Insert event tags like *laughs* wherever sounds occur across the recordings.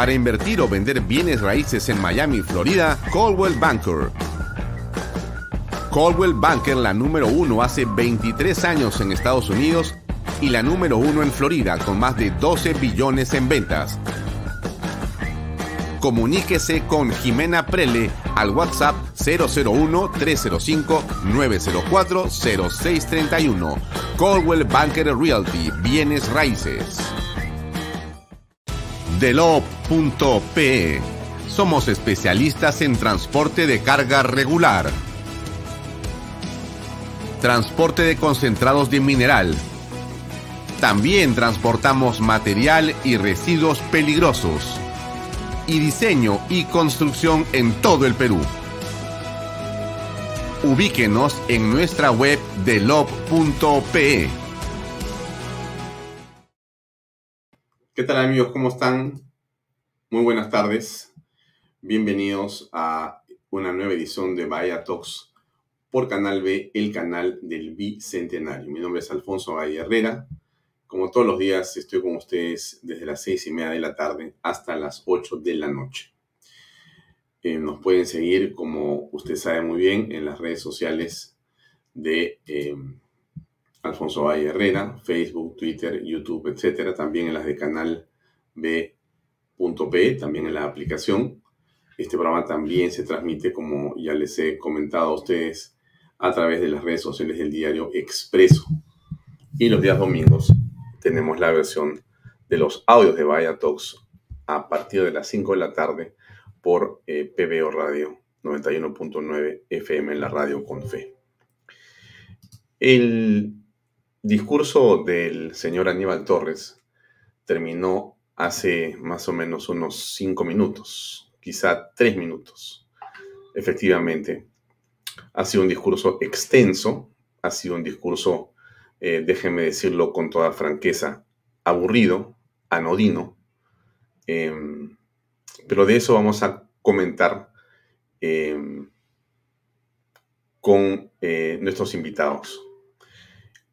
para invertir o vender bienes raíces en Miami, Florida, Coldwell Banker. Coldwell Banker, la número uno hace 23 años en Estados Unidos y la número uno en Florida con más de 12 billones en ventas. Comuníquese con Jimena Prele al WhatsApp 001-305-904-0631. Coldwell Banker Realty, bienes raíces. Delop.pe. Somos especialistas en transporte de carga regular. Transporte de concentrados de mineral. También transportamos material y residuos peligrosos. Y diseño y construcción en todo el Perú. Ubíquenos en nuestra web delop.pe. ¿Qué tal amigos? ¿Cómo están? Muy buenas tardes. Bienvenidos a una nueva edición de Bahía Talks por Canal B, el canal del Bicentenario. Mi nombre es Alfonso Bahía Herrera. Como todos los días estoy con ustedes desde las seis y media de la tarde hasta las 8 de la noche. Eh, nos pueden seguir, como usted sabe muy bien, en las redes sociales de eh, Alfonso Valle Herrera, Facebook, Twitter, YouTube, etcétera. También en las de canal B.p, también en la aplicación. Este programa también se transmite, como ya les he comentado a ustedes, a través de las redes sociales del diario Expreso. Y los días domingos tenemos la versión de los audios de Vaya Talks a partir de las 5 de la tarde por eh, PBO Radio 91.9 FM en la radio con fe. El discurso del señor Aníbal Torres terminó hace más o menos unos cinco minutos, quizá tres minutos. Efectivamente, ha sido un discurso extenso, ha sido un discurso, eh, déjenme decirlo con toda franqueza, aburrido, anodino, em, pero de eso vamos a comentar em, con eh, nuestros invitados.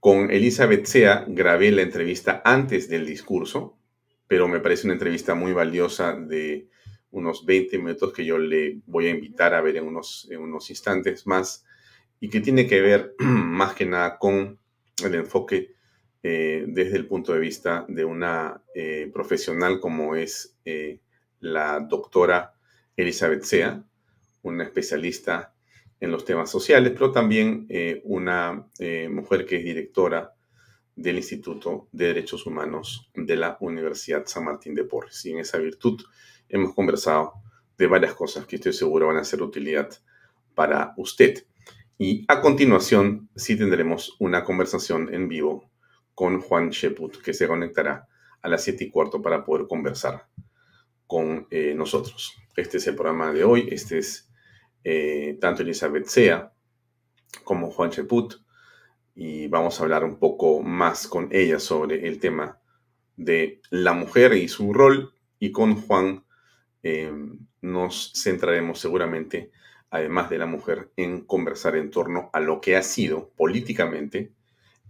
Con Elizabeth Sea grabé la entrevista antes del discurso, pero me parece una entrevista muy valiosa de unos 20 minutos que yo le voy a invitar a ver en unos, unos instantes más y que tiene que ver *clears throat* más que nada con el enfoque eh, desde el punto de vista de una eh, profesional como es eh, la doctora Elizabeth Sea, una especialista en los temas sociales, pero también una mujer que es directora del Instituto de Derechos Humanos de la Universidad San Martín de Porres. Y en esa virtud hemos conversado de varias cosas que estoy seguro van a ser de utilidad para usted. Y a continuación sí tendremos una conversación en vivo con Juan Sheput, que se conectará a las 7 y cuarto para poder conversar con eh, nosotros. Este es el programa de hoy, este es eh, tanto Elizabeth Sea como Juan Cheput, y vamos a hablar un poco más con ella sobre el tema de la mujer y su rol, y con Juan eh, nos centraremos seguramente, además de la mujer, en conversar en torno a lo que ha sido políticamente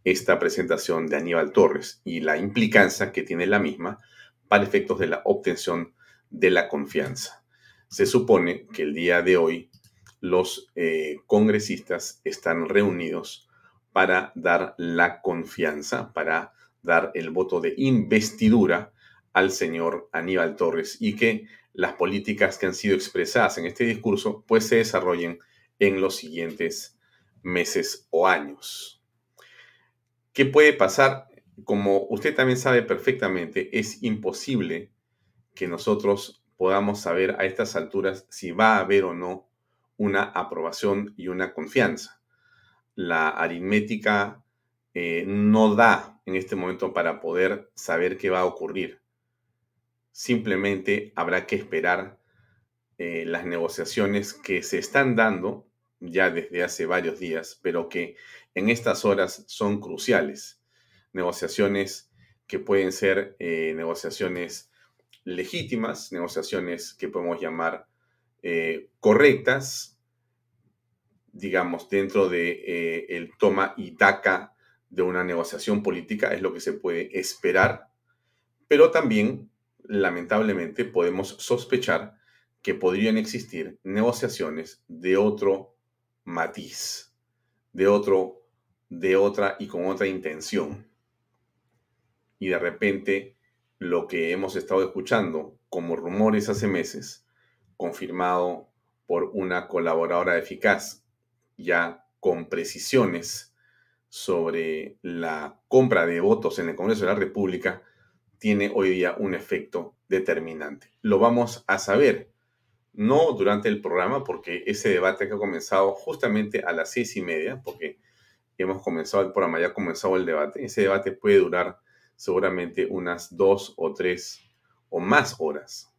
esta presentación de Aníbal Torres y la implicancia que tiene la misma para efectos de la obtención de la confianza. Se supone que el día de hoy los eh, congresistas están reunidos para dar la confianza, para dar el voto de investidura al señor Aníbal Torres y que las políticas que han sido expresadas en este discurso pues se desarrollen en los siguientes meses o años. ¿Qué puede pasar? Como usted también sabe perfectamente, es imposible que nosotros podamos saber a estas alturas si va a haber o no una aprobación y una confianza. La aritmética eh, no da en este momento para poder saber qué va a ocurrir. Simplemente habrá que esperar eh, las negociaciones que se están dando ya desde hace varios días, pero que en estas horas son cruciales. Negociaciones que pueden ser eh, negociaciones legítimas, negociaciones que podemos llamar correctas, digamos, dentro de el toma y daca de una negociación política, es lo que se puede esperar, pero también, lamentablemente, podemos sospechar que podrían existir negociaciones de otro matiz, de otro, de otra y con otra intención. Y de repente lo que hemos estado escuchando como rumores hace meses, confirmado por una colaboradora eficaz, ya con precisiones sobre la compra de votos en el Congreso de la República, tiene hoy día un efecto determinante. Lo vamos a saber no durante el programa, porque ese debate que ha comenzado justamente a las seis y media, porque hemos comenzado el programa, ya ha comenzado el debate, ese debate puede durar seguramente unas dos o tres o más horas.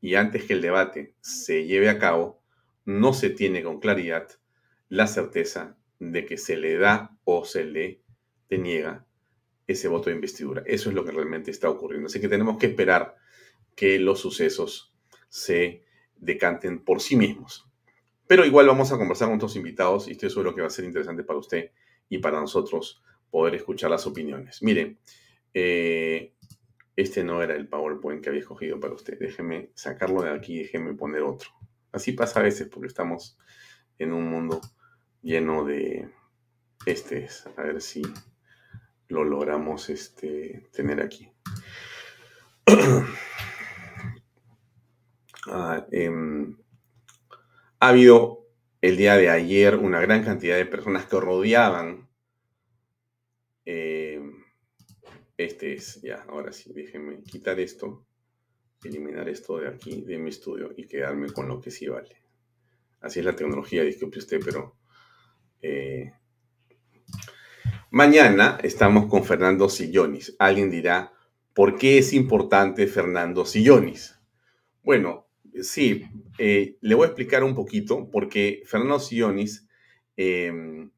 Y antes que el debate se lleve a cabo, no se tiene con claridad la certeza de que se le da o se le deniega ese voto de investidura. Eso es lo que realmente está ocurriendo. Así que tenemos que esperar que los sucesos se decanten por sí mismos. Pero igual vamos a conversar con otros invitados y estoy seguro que va a ser interesante para usted y para nosotros poder escuchar las opiniones. Miren, eh, este no era el PowerPoint que había escogido para usted. Déjeme sacarlo de aquí y déjeme poner otro. Así pasa a veces porque estamos en un mundo lleno de... Este es, a ver si lo logramos este, tener aquí. *clears throat* Ah, em, ha habido el día de ayer una gran cantidad de personas que rodeaban. Em, este es, ya, ahora sí, déjenme quitar esto, eliminar esto de aquí, de mi estudio y quedarme con lo que sí vale. Así es la tecnología, disculpe usted, pero... Eh, mañana estamos con Fernando Sillonis. Alguien dirá, ¿por qué es importante Fernando Sillonis? Bueno, Sí, eh, le voy a explicar un poquito porque Fernando Sionis em,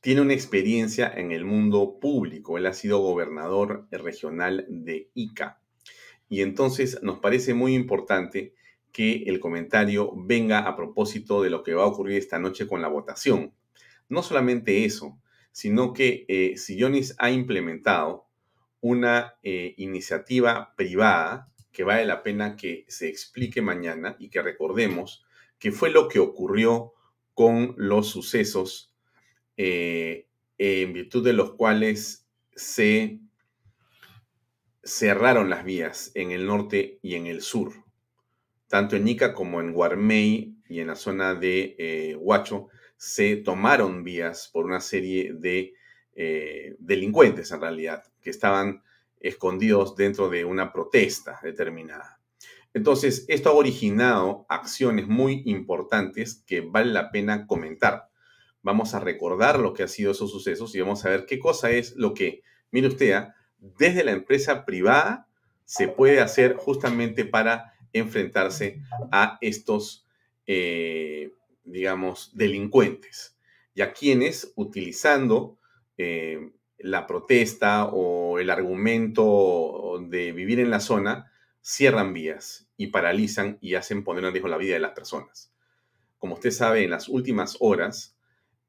tiene una experiencia en el mundo público. Él ha sido gobernador regional de Ica. Y entonces nos parece muy importante que el comentario venga a propósito de lo que va a ocurrir esta noche con la votación. No solamente eso, sino que eh, ha implementado una eh, iniciativa privada que vale la pena que se explique mañana y que recordemos que fue lo que ocurrió con los sucesos eh, en virtud de los cuales se cerraron las vías en el norte y en el sur. Tanto en Ica como en Guarmey y en la zona de eh, Huacho se tomaron vías por una serie de eh, delincuentes en realidad que estaban escondidos dentro de una protesta determinada. Entonces, esto ha originado acciones muy importantes que vale la pena comentar. Vamos a recordar lo que han sido esos sucesos y vamos a ver qué cosa es lo que, mire usted, ¿ah? Desde la empresa privada se puede hacer justamente para enfrentarse a estos, eh, digamos, delincuentes y a quienes, utilizando eh, la protesta o el argumento de vivir en la zona, cierran vías y paralizan y hacen poner en riesgo la vida de las personas. Como usted sabe, en las últimas horas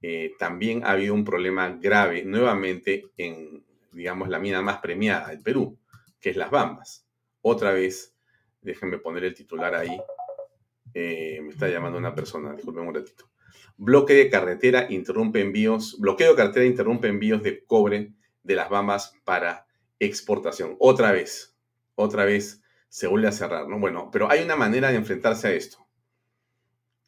eh, también ha habido un problema grave nuevamente en, digamos, la mina más premiada del Perú, que es Las Bambas. Otra vez, déjenme poner el titular ahí. Eh, me está llamando una persona, disculpen un ratito. Bloque de carretera interrumpe envíos, bloqueo de carretera interrumpe envíos de cobre de las Bambas para exportación. Otra vez, otra vez se vuelve a cerrar, ¿no? Bueno, pero hay una manera de enfrentarse a esto.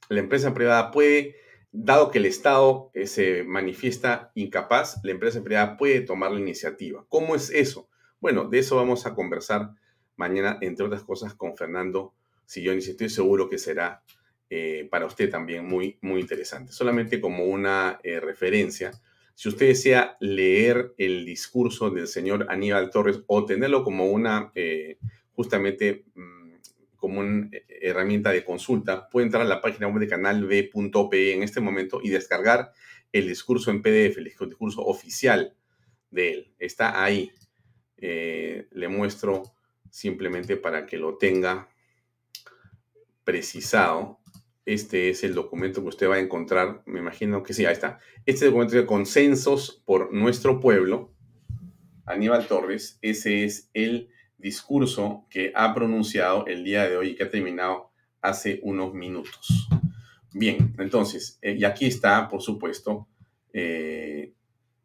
La empresa privada puede, dado que el Estado eh, se manifiesta incapaz, la empresa privada puede tomar la iniciativa. ¿Cómo es eso? Bueno, de eso vamos a conversar mañana, entre otras cosas, con Fernando Sillones. Estoy seguro que será eh, para usted también muy, muy interesante. Solamente como una eh, referencia, si usted desea leer el discurso del señor Aníbal Torres o tenerlo como una, justamente, mm, como una herramienta de consulta, puede entrar a la página web de canalb.pe en este momento y descargar el discurso en PDF, el discurso oficial de él. Está ahí. Eh, le muestro simplemente para que lo tenga precisado. Este es el documento que usted va a encontrar. Me imagino que sí, ahí está. Este documento de consensos por nuestro pueblo, Aníbal Torres, ese es el discurso que ha pronunciado el día de hoy y que ha terminado hace unos minutos. Bien, entonces, eh, y aquí está, por supuesto, eh,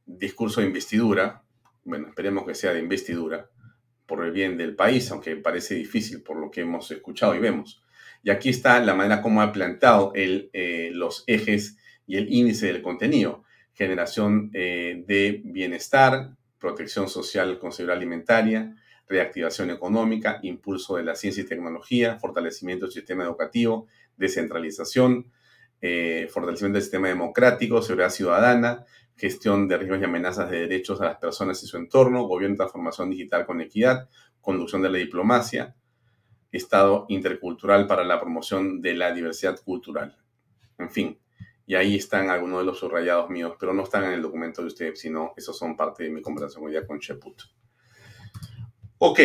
discurso de investidura. Bueno, esperemos que sea de investidura por el bien del país, aunque parece difícil por lo que hemos escuchado y vemos. Y aquí está la manera como ha plantado eh, los ejes y el índice del contenido. Generación de bienestar, protección social con seguridad alimentaria, reactivación económica, impulso de la ciencia y tecnología, fortalecimiento del sistema educativo, descentralización, eh, fortalecimiento del sistema democrático, seguridad ciudadana, gestión de riesgos y amenazas de derechos a las personas y su entorno, gobierno de transformación digital con equidad, conducción de la diplomacia, Estado intercultural para la promoción de la diversidad cultural. En fin, y ahí están algunos de los subrayados míos, pero no están en el documento de usted, sino esos son parte de mi conversación hoy día con Cheput. Ok.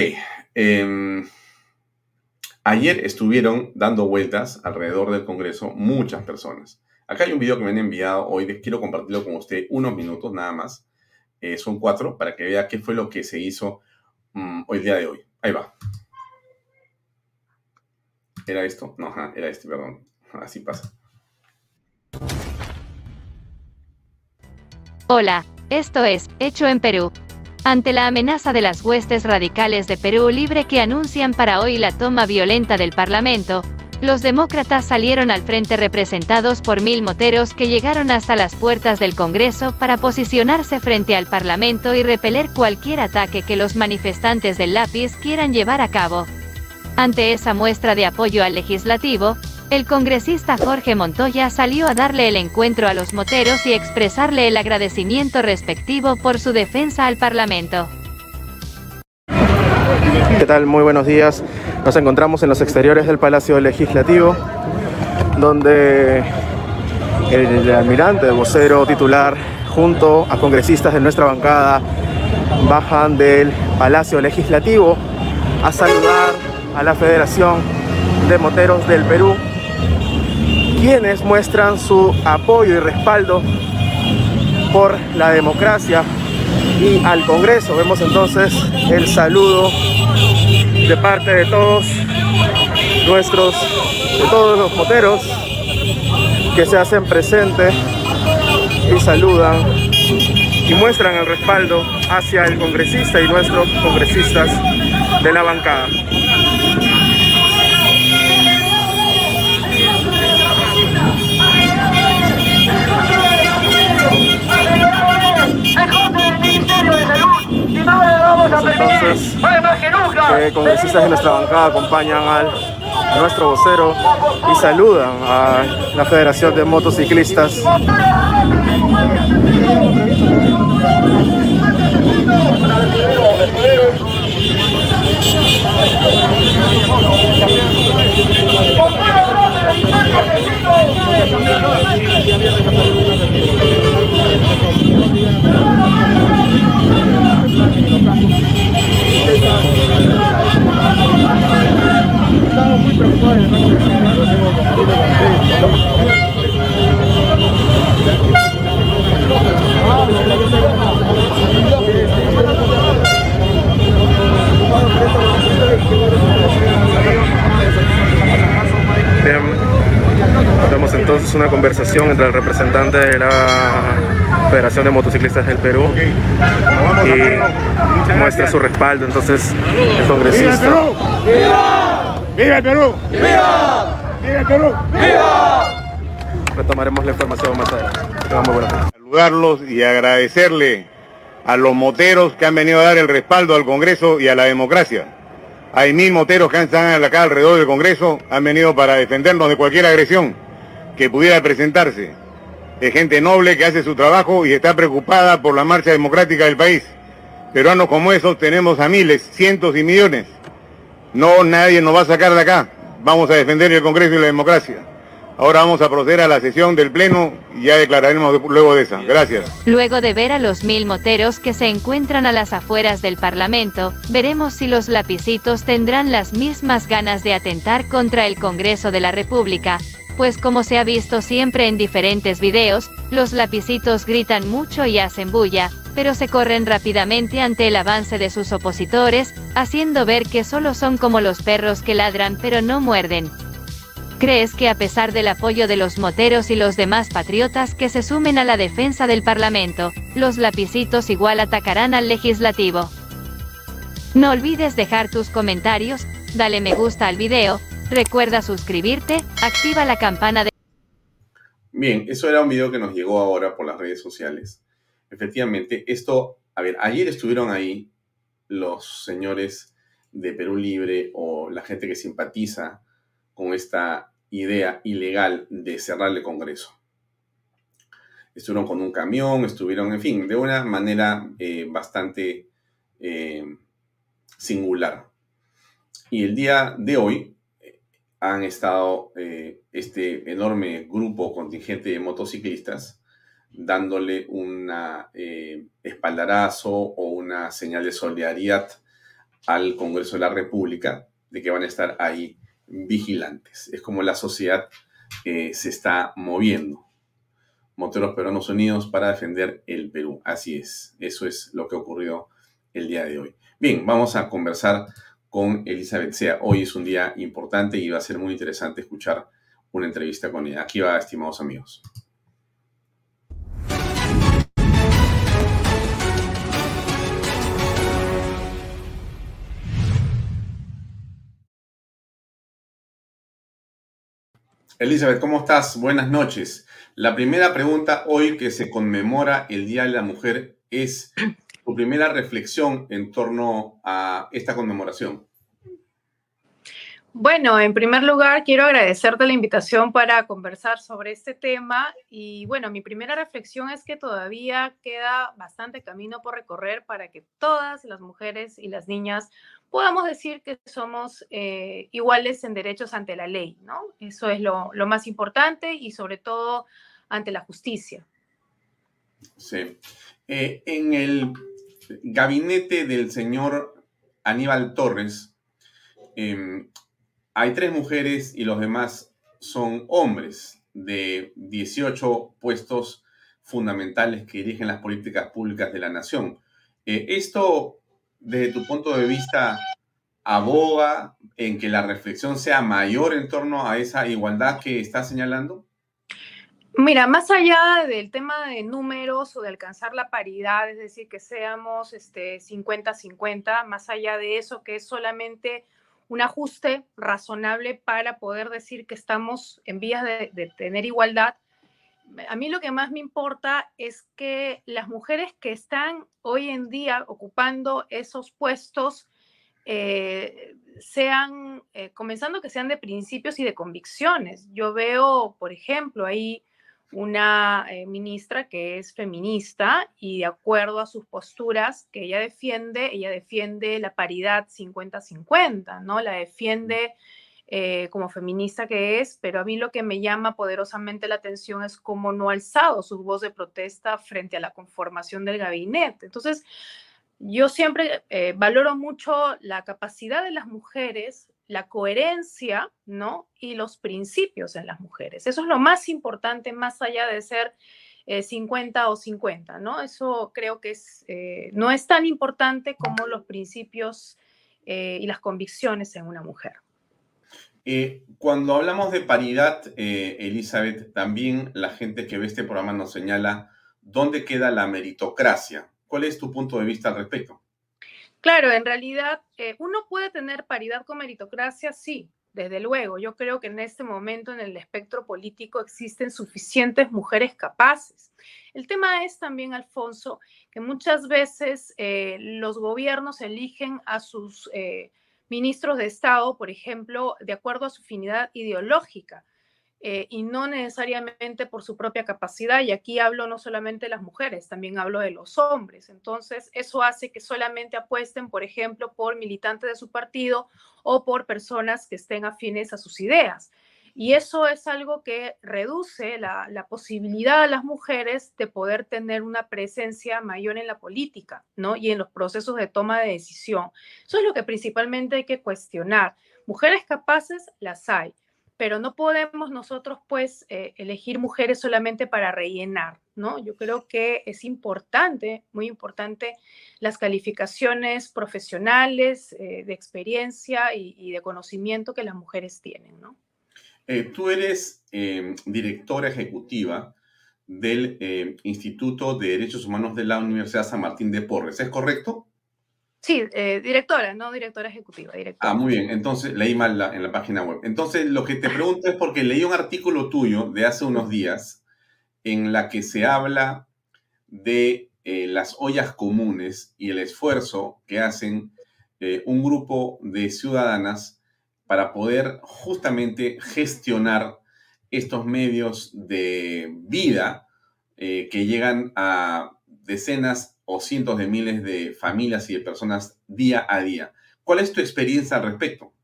Em, ayer estuvieron dando vueltas alrededor del Congreso muchas personas. Acá hay un video que me han enviado hoy, quiero compartirlo con usted unos minutos nada más. Eh, son cuatro para que vea qué fue lo que se hizo mm, hoy día de hoy. Ahí va. ¿Era esto? No, era este, perdón. Así pasa. Hola, esto es Hecho en Perú. Ante la amenaza de las huestes radicales de Perú Libre que anuncian para hoy la toma violenta del Parlamento, los demócratas salieron al frente representados por mil moteros que llegaron hasta las puertas del Congreso para posicionarse frente al Parlamento y repeler cualquier ataque que los manifestantes del lápiz quieran llevar a cabo. Ante esa muestra de apoyo al legislativo, el congresista Jorge Montoya salió a darle el encuentro a los moteros y expresarle el agradecimiento respectivo por su defensa al Parlamento. ¿Qué tal? Muy buenos días. Nos encontramos en los exteriores del Palacio Legislativo, donde el almirante, el vocero titular, junto a congresistas de nuestra bancada, bajan del Palacio Legislativo a saludar a la Federación de Moteros del Perú quienes muestran su apoyo y respaldo por la democracia y al Congreso. Vemos entonces el saludo de parte de todos nuestros, de todos los moteros que se hacen presentes y saludan y muestran el respaldo hacia el congresista y nuestros congresistas de la bancada. Entonces, que congresistas de nuestra bancada acompañan al nuestro vocero y saludan a la Federación de Motociclistas. Tenemos entonces una conversación entre el representante de la Federación de Motociclistas del Perú y muestra su respaldo entonces el congresista. ¡Viva! ¡Viva el Perú! ¡Viva! ¡Viva el Perú! ¡Viva! Retomaremos la información más adelante. Saludarlos y agradecerle a los moteros que han venido a dar el respaldo al Congreso y a la democracia. Hay mil moteros que están acá alrededor del Congreso, han venido para defendernos de cualquier agresión que pudiera presentarse. Es gente noble que hace su trabajo y está preocupada por la marcha democrática del país. Peruanos como esos tenemos a miles, cientos y millones. No, nadie nos va a sacar de acá. vamos a defender el Congreso y la democracia. Ahora vamos a proceder a la sesión del Pleno y ya declararemos luego de esa. Gracias. Luego de ver a los mil moteros que se encuentran a las afueras del Parlamento, veremos si los lapicitos tendrán las mismas ganas de atentar contra el Congreso de la República, pues como se ha visto siempre en diferentes videos, los lapicitos gritan mucho y hacen bulla, pero se corren rápidamente ante el avance de sus opositores, haciendo ver que solo son como los perros que ladran pero no muerden. ¿Crees que a pesar del apoyo de los moteros y los demás patriotas que se sumen a la defensa del Parlamento, los lapicitos igual atacarán al legislativo? No olvides dejar tus comentarios, dale me gusta al video, recuerda suscribirte, activa la campana de... Bien, eso era un video que nos llegó ahora por las redes sociales. Efectivamente, esto, a ver, ayer estuvieron ahí los señores de Perú Libre o la gente que simpatiza con esta idea ilegal de cerrar el Congreso. Estuvieron con un camión, estuvieron, en fin, de una manera eh, bastante eh, singular. Y el día de hoy eh, han estado este enorme grupo contingente de motociclistas dándole un espaldarazo o una señal de solidaridad al Congreso de la República de que van a estar ahí vigilantes. Es como la sociedad eh, se está moviendo. Monteros Peruanos Unidos para defender el Perú. Así es, eso es lo que ocurrió el día de hoy. Bien, vamos a conversar con Elizabeth Sea. Hoy es un día importante y va a ser muy interesante escuchar una entrevista con ella. Aquí va, estimados amigos. Elizabeth, ¿cómo estás? Buenas noches. La primera pregunta hoy que se conmemora el Día de la Mujer es tu primera reflexión en torno a esta conmemoración. Bueno, en primer lugar, quiero agradecerte la invitación para conversar sobre este tema. Y bueno, mi primera reflexión es que todavía queda bastante camino por recorrer para que todas las mujeres y las niñas podamos decir que somos eh, iguales en derechos ante la ley, ¿no? Eso es lo, más importante y sobre todo ante la justicia. Sí. Eh, en el gabinete del señor Aníbal Torres, em, hay tres mujeres y los demás son hombres de 18 puestos fundamentales que dirigen las políticas públicas de la nación. Eh, esto desde tu punto de vista, aboga en que la reflexión sea mayor en torno a esa igualdad que está señalando? Mira, más allá del tema de números o de alcanzar la paridad, es decir, que seamos este, 50-50, más allá de eso, que es solamente un ajuste razonable para poder decir que estamos en vías de tener igualdad, a mí lo que más me importa es que las mujeres que están hoy en día ocupando esos puestos eh, sean, eh, comenzando que sean de principios y de convicciones. Yo veo, por ejemplo, ahí una eh, ministra que es feminista y de acuerdo a sus posturas que ella defiende, ella defiende la paridad 50-50, ¿no? La defiende eh, como feminista que es, pero a mí lo que me llama poderosamente la atención es cómo no ha alzado su voz de protesta frente a la conformación del gabinete. Entonces, yo siempre eh, valoro mucho la capacidad de las mujeres, la coherencia, ¿no? Y los principios en las mujeres. Eso es lo más importante, más allá de ser 50 eh, o 50, ¿no? Eso creo que es, no es tan importante como los principios y las convicciones en una mujer. Eh, cuando hablamos de paridad, eh, Elizabeth, también la gente que ve este programa nos señala dónde queda la meritocracia. ¿Cuál es tu punto de vista al respecto? Claro, en realidad eh, uno puede tener paridad con meritocracia, sí, desde luego. Yo creo que en este momento en el espectro político existen suficientes mujeres capaces. El tema es también, Alfonso, que muchas veces los gobiernos eligen a sus ministros de Estado, por ejemplo, de acuerdo a su afinidad ideológica. eh, y no necesariamente por su propia capacidad. Y aquí hablo no solamente de las mujeres, también hablo de los hombres. Entonces, eso hace que solamente apuesten, por ejemplo, por militantes de su partido o por personas que estén afines a sus ideas. Y eso es algo que reduce la, posibilidad de las mujeres de poder tener una presencia mayor en la política, ¿no? Y en los procesos de toma de decisión. Eso es lo que principalmente hay que cuestionar. Mujeres capaces las hay, pero no podemos nosotros, pues, eh, elegir mujeres solamente para rellenar, ¿no? Yo creo que es importante, muy importante, las calificaciones profesionales, eh, de experiencia y, y de conocimiento que las mujeres tienen, ¿no? Eh, tú eres em, directora ejecutiva del em, Instituto de Derechos Humanos de la Universidad San Martín de Porres, ¿es correcto? Sí, eh, directora, no directora ejecutiva. Directora. Ah, muy bien. Entonces, leí mal en la página web. Entonces, lo que te pregunto es porque leí un artículo tuyo de hace unos días en la que se habla de eh, las ollas comunes y el esfuerzo que hacen un grupo de ciudadanas para poder justamente gestionar estos medios de vida eh, que llegan a decenas o cientos de miles de familias y de personas día a día. ¿Cuál es tu experiencia al respecto?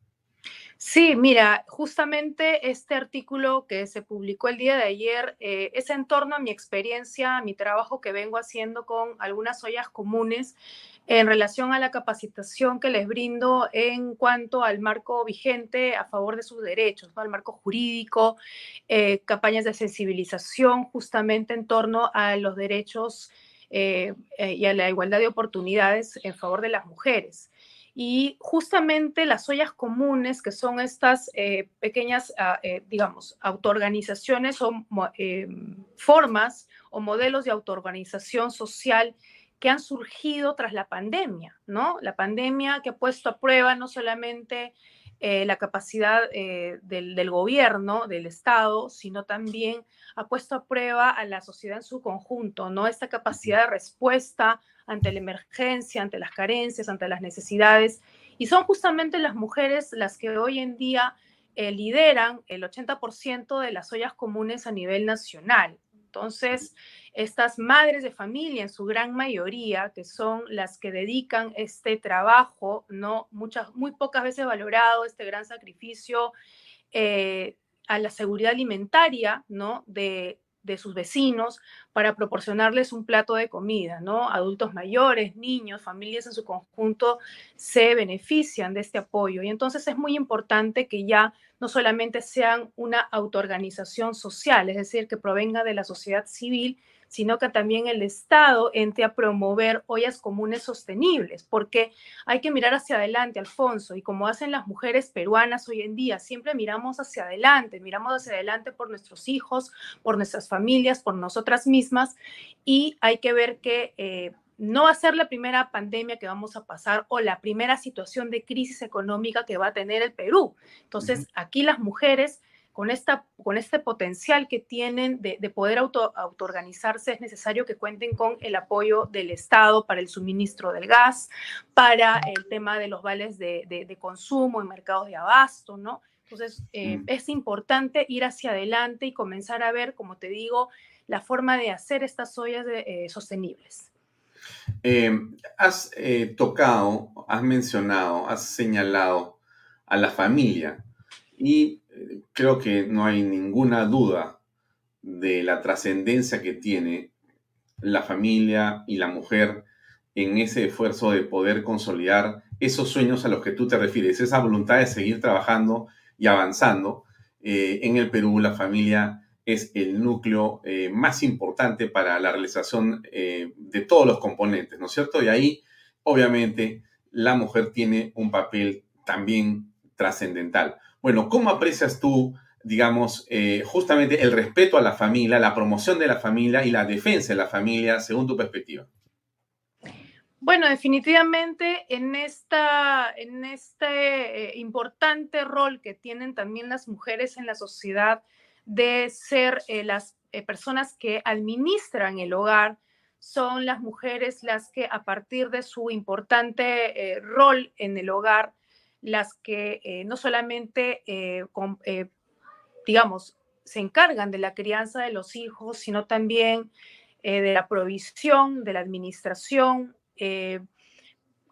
Sí, mira, justamente este artículo que se publicó el día de ayer eh, es en torno a mi experiencia, a mi trabajo que vengo haciendo con algunas ollas comunes en relación a la capacitación que les brindo en cuanto al marco vigente a favor de sus derechos, ¿no? al marco jurídico, eh, campañas de sensibilización justamente en torno a los derechos eh, y a la igualdad de oportunidades en favor de las mujeres. Y justamente las ollas comunes, que son estas eh, pequeñas, ah, eh, digamos, autoorganizaciones o eh, formas o modelos de autoorganización social que han surgido tras la pandemia, ¿no? La pandemia que ha puesto a prueba no solamente la capacidad del, del, gobierno, del Estado, sino también ha puesto a prueba a la sociedad en su conjunto, ¿no? Esta capacidad de respuesta ante la emergencia, ante las carencias, ante las necesidades. Y son justamente las mujeres las que hoy en día eh, lideran el 80% de las ollas comunes a nivel nacional. Entonces, estas madres de familia, en su gran mayoría, que son las que dedican este trabajo, no muchas, muy pocas veces valorado, este gran sacrificio eh, a la seguridad alimentaria, ¿no? De, de sus vecinos para proporcionarles un plato de comida, ¿no? Adultos mayores, niños, familias en su conjunto se benefician de este apoyo y entonces es muy importante que ya no solamente sean una autoorganización social, es decir, que provenga de la sociedad civil, sino que también el Estado entre a promover ollas comunes sostenibles, porque hay que mirar hacia adelante, Alfonso, y como hacen las mujeres peruanas hoy en día, siempre miramos hacia adelante, miramos hacia adelante por nuestros hijos, por nuestras familias, por nosotras mismas, y hay que ver que... Eh, no va a ser la primera pandemia que vamos a pasar o la primera situación de crisis económica que va a tener el Perú. Entonces, aquí las mujeres con, esta, con este potencial que tienen de, poder auto, autoorganizarse, es necesario que cuenten con el apoyo del Estado para el suministro del gas, para el tema de los vales de, de, consumo en mercados de abasto, ¿no? Entonces, eh, mm. es importante ir hacia adelante y comenzar a ver, como te digo, la forma de hacer estas ollas eh, sostenibles. Em, has eh, tocado, has mencionado, has señalado a la familia y creo que no hay ninguna duda de la trascendencia que tiene la familia y la mujer en ese esfuerzo de poder consolidar esos sueños a los que tú te refieres, esa voluntad de seguir trabajando y avanzando. Eh, en el Perú la familia es el núcleo eh, más importante para la realización eh, de todos los componentes, ¿no es cierto? Y ahí, obviamente, la mujer tiene un papel también trascendental. Bueno, ¿cómo aprecias tú, digamos, eh, justamente el respeto a la familia, la promoción de la familia y la defensa de la familia según tu perspectiva? Bueno, definitivamente en, esta, en este eh, importante rol que tienen también las mujeres en la sociedad de ser eh, las personas que administran el hogar, son las mujeres las que a partir de su importante rol en el hogar las que eh, no solamente, eh, eh, digamos, se encargan de la crianza de los hijos, sino también de la provisión, de la administración.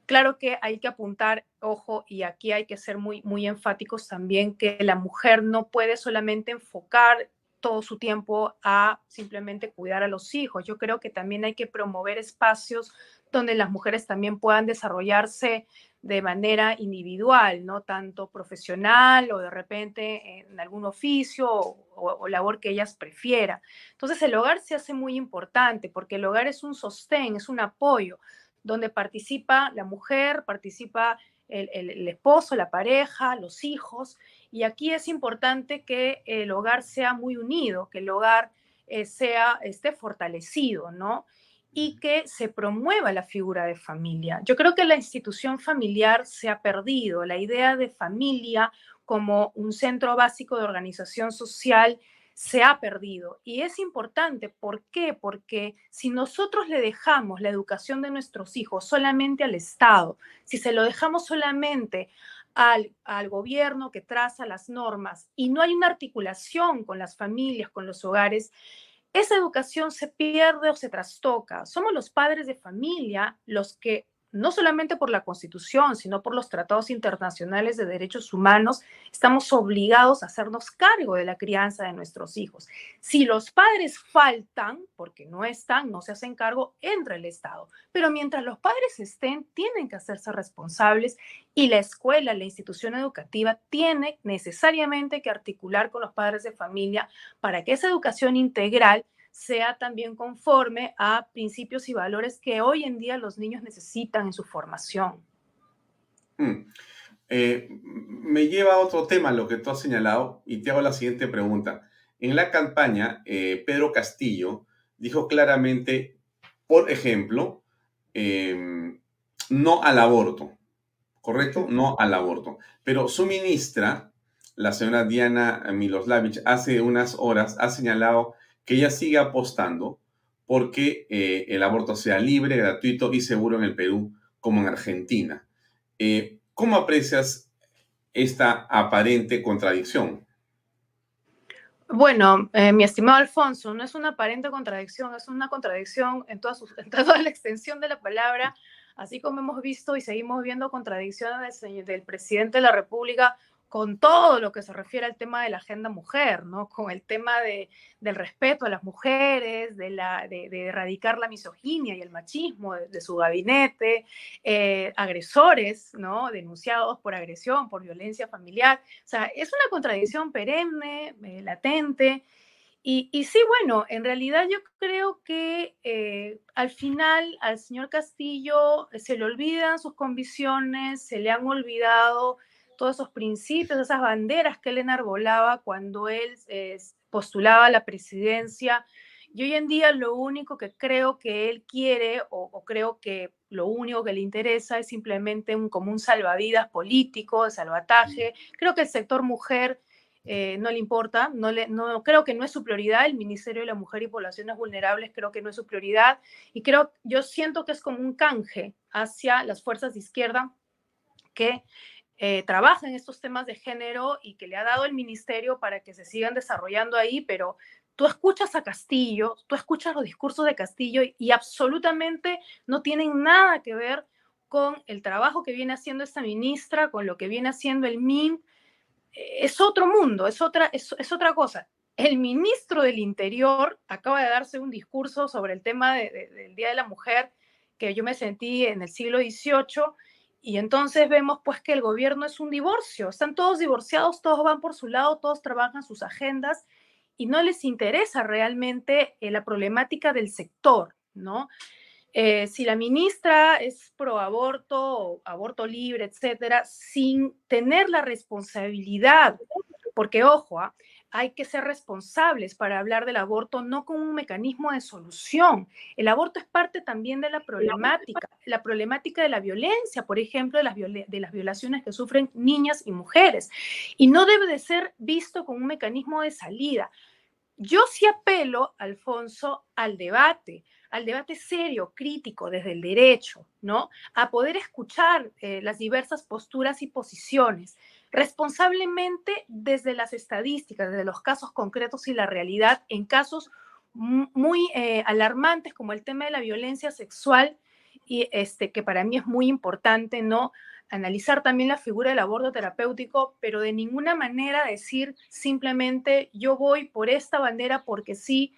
Claro que hay que apuntar, ojo, y aquí hay que ser muy, muy enfáticos también, que la mujer no puede solamente enfocar todo su tiempo a simplemente cuidar a los hijos. Yo creo que también hay que promover espacios donde las mujeres también puedan desarrollarse de manera individual, no tanto profesional o de repente en algún oficio o, labor que ellas prefieran. Entonces el hogar se hace muy importante porque el hogar es un sostén, es un apoyo, donde participa la mujer, participa el, esposo, la pareja, los hijos, y aquí es importante que el hogar sea muy unido, que el hogar eh, sea, esté fortalecido, ¿no? Y que se promueva la figura de familia. Yo creo que la institución familiar se ha perdido, la idea de familia como un centro básico de organización social se ha perdido. Y es importante, ¿por qué? Porque si nosotros le dejamos la educación de nuestros hijos solamente al Estado, si se lo dejamos solamente al, al, gobierno que traza las normas y no hay una articulación con las familias, con los hogares, esa educación se pierde o se trastoca. Somos los padres de familia los que no solamente por la Constitución, sino por los tratados internacionales de derechos humanos, estamos obligados a hacernos cargo de la crianza de nuestros hijos. Si los padres faltan, porque no están, no se hacen cargo, entra el Estado. Pero mientras los padres estén, tienen que hacerse responsables y la escuela, la institución educativa, tiene necesariamente que articular con los padres de familia para que esa educación integral sea también conforme a principios y valores que hoy en día los niños necesitan en su formación. Mm. Eh, me lleva a otro tema lo que tú has señalado y te hago la siguiente pregunta. En la campaña, eh, Pedro Castillo dijo claramente, por ejemplo, em, no al aborto, ¿correcto? No al aborto. Pero su ministra, la señora Diana Miloslavich, hace unas horas ha señalado que ella siga apostando porque eh, el aborto sea libre, gratuito y seguro en el Perú como en Argentina. Eh, ¿Cómo aprecias esta aparente contradicción? Bueno, eh, mi estimado Alfonso, no es una aparente contradicción, es una contradicción en toda, en toda la extensión de la palabra, así como hemos visto y seguimos viendo contradicciones del presidente de la República con todo lo que se refiere al tema de la agenda mujer, ¿no? Con el tema de, del respeto a las mujeres, de, la, de, erradicar la misoginia y el machismo de, su gabinete, eh, agresores, ¿no? Denunciados por agresión, por violencia familiar. O sea, es una contradicción perenne, eh, latente. Y, y, sí, bueno, en realidad yo creo que eh, al final al señor Castillo se le olvidan sus convicciones, se le han olvidado todos esos principios, esas banderas que él enarbolaba cuando él eh, postulaba la presidencia. Y hoy en día lo único que creo que él quiere o, creo que lo único que le interesa es simplemente un, como un salvavidas político, de salvataje. Creo que el sector mujer eh, no le importa, no le, no, creo que no es su prioridad, el Ministerio de la Mujer y Poblaciones Vulnerables creo que no es su prioridad y creo, yo siento que es como un canje hacia las fuerzas de izquierda que eh, trabaja en estos temas de género y que le ha dado el ministerio para que se sigan desarrollando ahí, pero tú escuchas a Castillo, tú escuchas los discursos de Castillo y, absolutamente no tienen nada que ver con el trabajo que viene haciendo esta ministra, con lo que viene haciendo el MIN. Eh, es otro mundo, es otra, es, otra cosa. El ministro del Interior acaba de darse un discurso sobre el tema del Día de la Mujer que yo me sentí en el siglo XVIII y entonces vemos pues que el gobierno es un divorcio, están todos divorciados, todos van por su lado, todos trabajan sus agendas y no les interesa realmente eh, la problemática del sector, ¿no? Eh, si la ministra es pro aborto, aborto libre, etcétera, sin tener la responsabilidad, porque ojo, ¿ah? Hay que ser responsables para hablar del aborto, no como un mecanismo de solución. El aborto es parte también de la problemática, la problemática de la violencia, por ejemplo, de las, de las violaciones que sufren niñas y mujeres. Y no debe de ser visto como un mecanismo de salida. Yo sí apelo, Alfonso, al debate, al debate serio, crítico, desde el derecho, ¿no? A poder escuchar eh, las diversas posturas y posiciones responsablemente desde las estadísticas, desde los casos concretos y la realidad, en casos muy eh, alarmantes como el tema de la violencia sexual, y este, que para mí es muy importante, ¿no? Analizar también la figura del aborto terapéutico, pero de ninguna manera decir simplemente yo voy por esta bandera porque sí,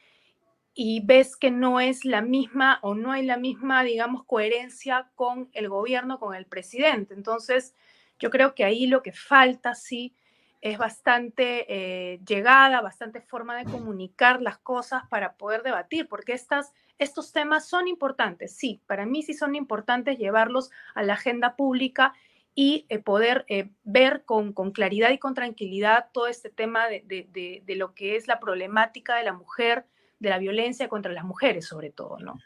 y ves que no es la misma o no hay la misma, digamos, coherencia con el gobierno, con el presidente. Entonces, yo creo que ahí lo que falta, sí, es bastante eh, llegada, bastante forma de comunicar las cosas para poder debatir, porque estas, estos temas son importantes, sí, para mí sí son importantes llevarlos a la agenda pública y eh, poder eh, ver con, claridad y con tranquilidad todo este tema de, de, de, lo que es la problemática de la mujer, de la violencia contra las mujeres sobre todo, ¿no?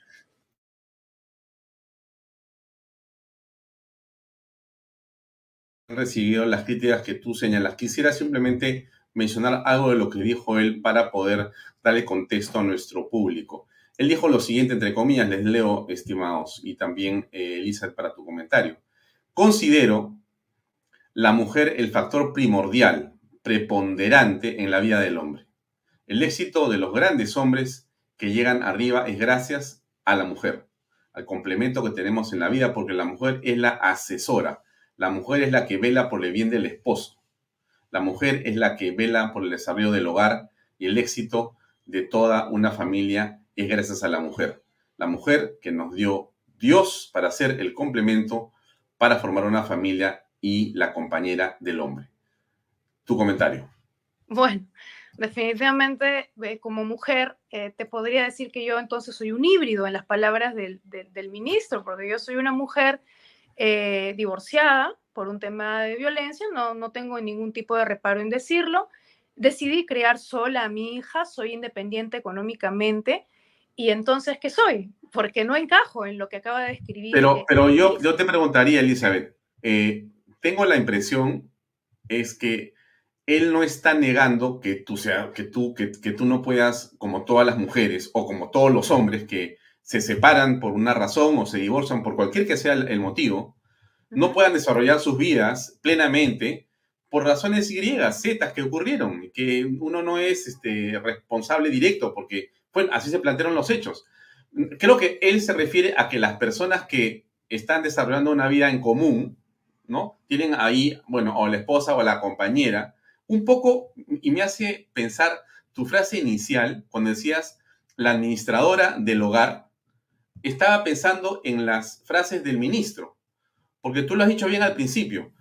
Recibido las críticas que tú señalas. Quisiera simplemente mencionar algo de lo que dijo él para poder darle contexto a nuestro público. Él dijo lo siguiente, entre comillas, les leo, estimados, y también, eh, Elizabeth, para tu comentario. Considero la mujer el factor primordial, preponderante en la vida del hombre. El éxito de los grandes hombres que llegan arriba es gracias a la mujer, al complemento que tenemos en la vida, porque la mujer es la asesora, la mujer es la que vela por el bien del esposo. La mujer es la que vela por el desarrollo del hogar y el éxito de toda una familia es gracias a la mujer. La mujer que nos dio Dios para ser el complemento para formar una familia y la compañera del hombre. Tu comentario. Bueno, definitivamente como mujer eh, te podría decir que yo entonces soy un híbrido en las palabras del ministro, porque yo soy una mujer eh, divorciada por un tema de violencia, no, no tengo ningún tipo de reparo en decirlo. Decidí criar sola a mi hija, soy independiente económicamente. Y entonces, ¿qué soy? Porque no encajo en lo que acaba de describir. Pero, pero yo, yo te preguntaría, Elizabeth, eh, tengo la impresión es que él no está negando que tú, sea, que, tú, que, que tú no puedas, como todas las mujeres o como todos los hombres que se separan por una razón o se divorcian por cualquier que sea el, motivo, no puedan desarrollar sus vidas plenamente por razones Y, Z que ocurrieron, que uno no es este, responsable directo, porque fue, así se plantearon los hechos. Creo que él se refiere a que las personas que están desarrollando una vida en común, ¿no? Tienen ahí, bueno, o la esposa o la compañera, un poco, y me hace pensar tu frase inicial, cuando decías la administradora del hogar, estaba pensando en las frases del ministro, porque tú lo has dicho bien al principio,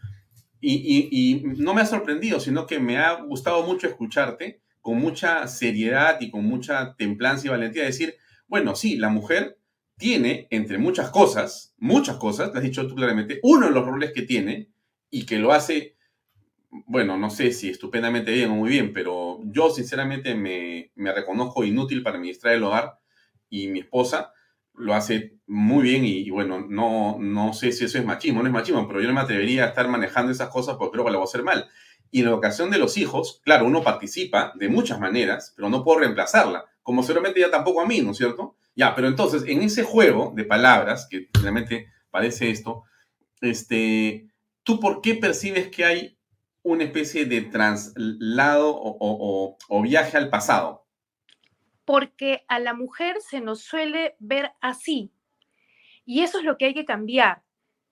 y, no me ha sorprendido, sino que me ha gustado mucho escucharte con mucha seriedad y con mucha templanza y valentía decir, bueno, sí, la mujer tiene, entre muchas cosas, muchas cosas, lo has dicho tú claramente, uno de los roles que tiene y que lo hace, bueno, no sé si estupendamente bien o muy bien, pero yo sinceramente me, me reconozco inútil para administrar el hogar y mi esposa lo hace muy bien y, bueno, no, no sé si eso es machismo, no es machismo, pero yo no me atrevería a estar manejando esas cosas porque creo que lo voy a hacer mal. Y en la educación de los hijos, claro, uno participa de muchas maneras, pero no puedo reemplazarla, como seguramente ya tampoco a mí, ¿no es cierto? Ya, pero entonces, en ese juego de palabras, que realmente parece esto, este, ¿tú por qué percibes que hay una especie de traslado o, o viaje al pasado? Porque a la mujer se nos suele ver así. Y eso es lo que hay que cambiar.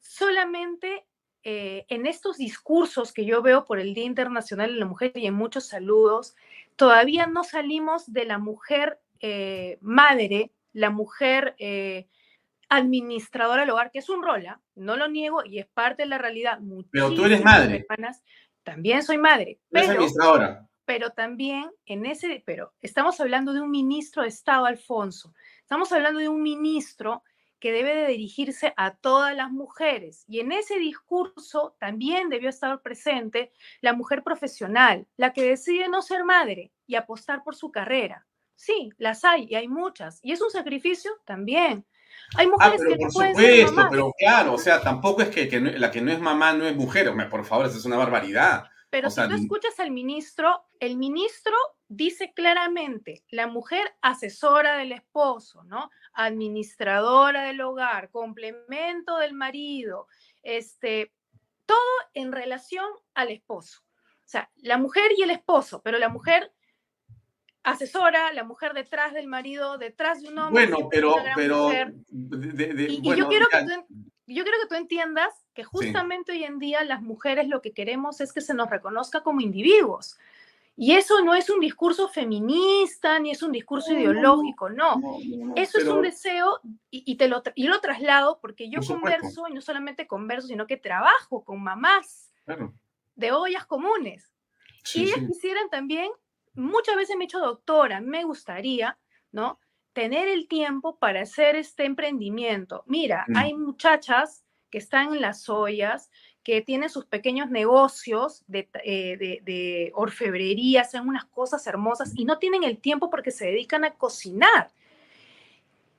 Solamente eh, en estos discursos que yo veo por el Día Internacional de la Mujer y en muchos saludos, todavía no salimos de la mujer eh, madre, la mujer eh, administradora del hogar, que es un rol, ¿ah? no lo niego y es parte de la realidad. Pero tú eres madre. también soy madre. Pero, administradora pero también en ese, pero estamos hablando de un ministro de Estado, Alfonso, estamos hablando de un ministro que debe de dirigirse a todas las mujeres. Y en ese discurso también debió estar presente la mujer profesional, la que decide no ser madre y apostar por su carrera. Sí, las hay y hay muchas. Y es un sacrificio también. Hay ah, mujeres que por supuesto, pero claro, o sea, tampoco es que, la que no es mamá no es mujer. Por favor, eso es una barbaridad. Pero si tú escuchas al ministro, el ministro dice claramente, la mujer asesora del esposo, ¿no? Administradora del hogar, complemento del marido, este, todo en relación al esposo. O sea, la mujer y el esposo, pero la mujer asesora, la mujer detrás del marido, detrás de un hombre. Bueno, pero, pero y, yo, quiero que tú, yo quiero que tú entiendas que justamente hoy en día las mujeres lo que queremos es que se nos reconozca como individuos. Y eso no es un discurso feminista ni es un discurso ideológico, no. eso es un deseo y, te lo, y lo traslado porque yo converso, y no solamente converso, sino que trabajo con mamás de ollas comunes. y ellas quisieran también, muchas veces me he dicho, doctora, me gustaría, ¿no? Tener el tiempo para hacer este emprendimiento. Mira, mm. hay muchachas que están en las ollas, que tienen sus pequeños negocios de, eh, de, orfebrería, hacen unas cosas hermosas y no tienen el tiempo porque se dedican a cocinar.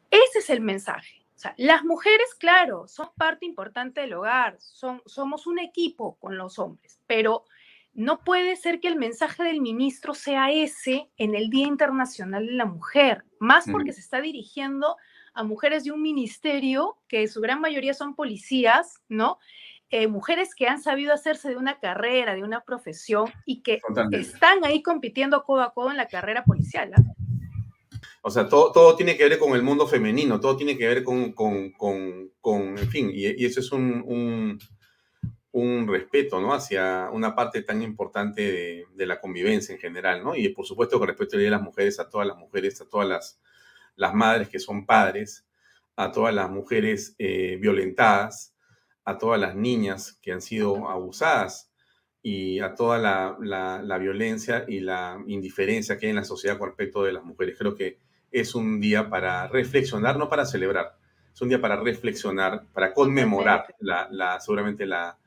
Ese es el mensaje. O sea, las mujeres, claro, son parte importante del hogar, son, somos un equipo con los hombres, pero no puede ser que el mensaje del ministro sea ese en el Día Internacional de la Mujer, más porque se está dirigiendo a mujeres de un ministerio que su gran mayoría son policías, ¿no? Eh, mujeres que han sabido hacerse de una carrera, de una profesión y que están ahí compitiendo codo a codo en la carrera policial. ¿ah? O sea, todo, todo, tiene que ver con el mundo femenino, todo tiene que ver con, con, con, en fin, y, eso es un, un, respeto, ¿no? Hacia una parte tan importante de, de, la convivencia en general, ¿no? Y por supuesto con respecto a las mujeres, a todas las mujeres, a todas las, las madres que son padres, a todas las mujeres eh, violentadas, a todas las niñas que han sido abusadas y a toda la, violencia y la indiferencia que hay en la sociedad con respecto de las mujeres. Creo que es un día para reflexionar, no para celebrar, es un día para reflexionar, para conmemorar la, seguramente la,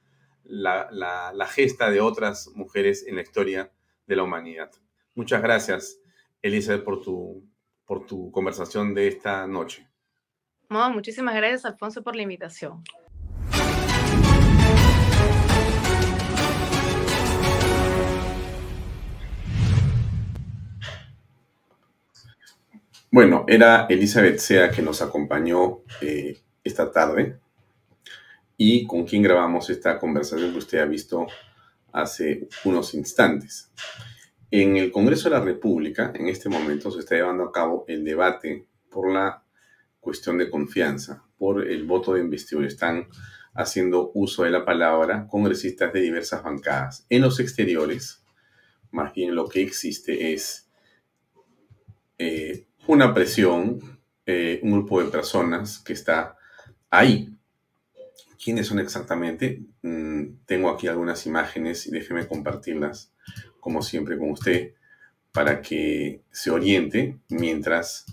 la, gesta de otras mujeres en la historia de la humanidad. Muchas gracias, Elizabeth, por tu, por tu conversación de esta noche. muchísimas gracias, Alfonso, por la invitación. Bueno, era Elizabeth Sea que nos acompañó eh, esta tarde y con quien grabamos esta conversación que usted ha visto hace unos instantes. En el Congreso de la República, en este momento, se está llevando a cabo el debate por la cuestión de confianza, por el voto de investidura. Están haciendo uso de la palabra congresistas de diversas bancadas. En los exteriores, más bien lo que existe es eh, una presión, eh, un grupo de personas que está ahí. ¿Quiénes son exactamente? Mm, tengo aquí algunas imágenes y déjeme compartirlas, como siempre, con usted, para que se oriente mientras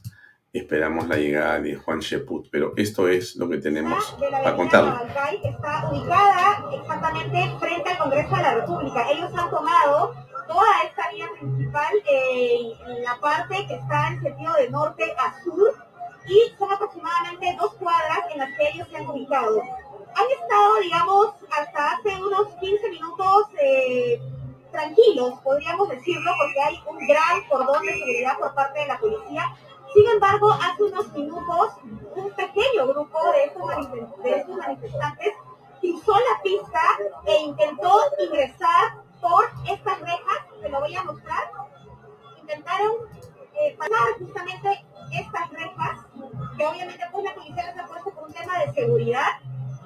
esperamos la llegada de Juan Sheput. Pero esto es lo que tenemos para contarlo. Está ubicada exactamente frente al Congreso de la República. Ellos han tomado toda esta vía principal en la parte que está en sentido de norte a sur y son aproximadamente dos cuadras en las que ellos se han ubicado. Han estado, digamos, hasta hace unos 15 minutos eh, tranquilos, podríamos decirlo, porque hay un gran cordón de seguridad por parte de la policía. Sin embargo, hace unos minutos, un pequeño grupo de estos, de estos manifestantes pisó la pista e intentó ingresar por estas rejas, que lo voy a mostrar, intentaron eh, pasar justamente estas rejas, que obviamente pues la policía les ha puesto por un tema de seguridad,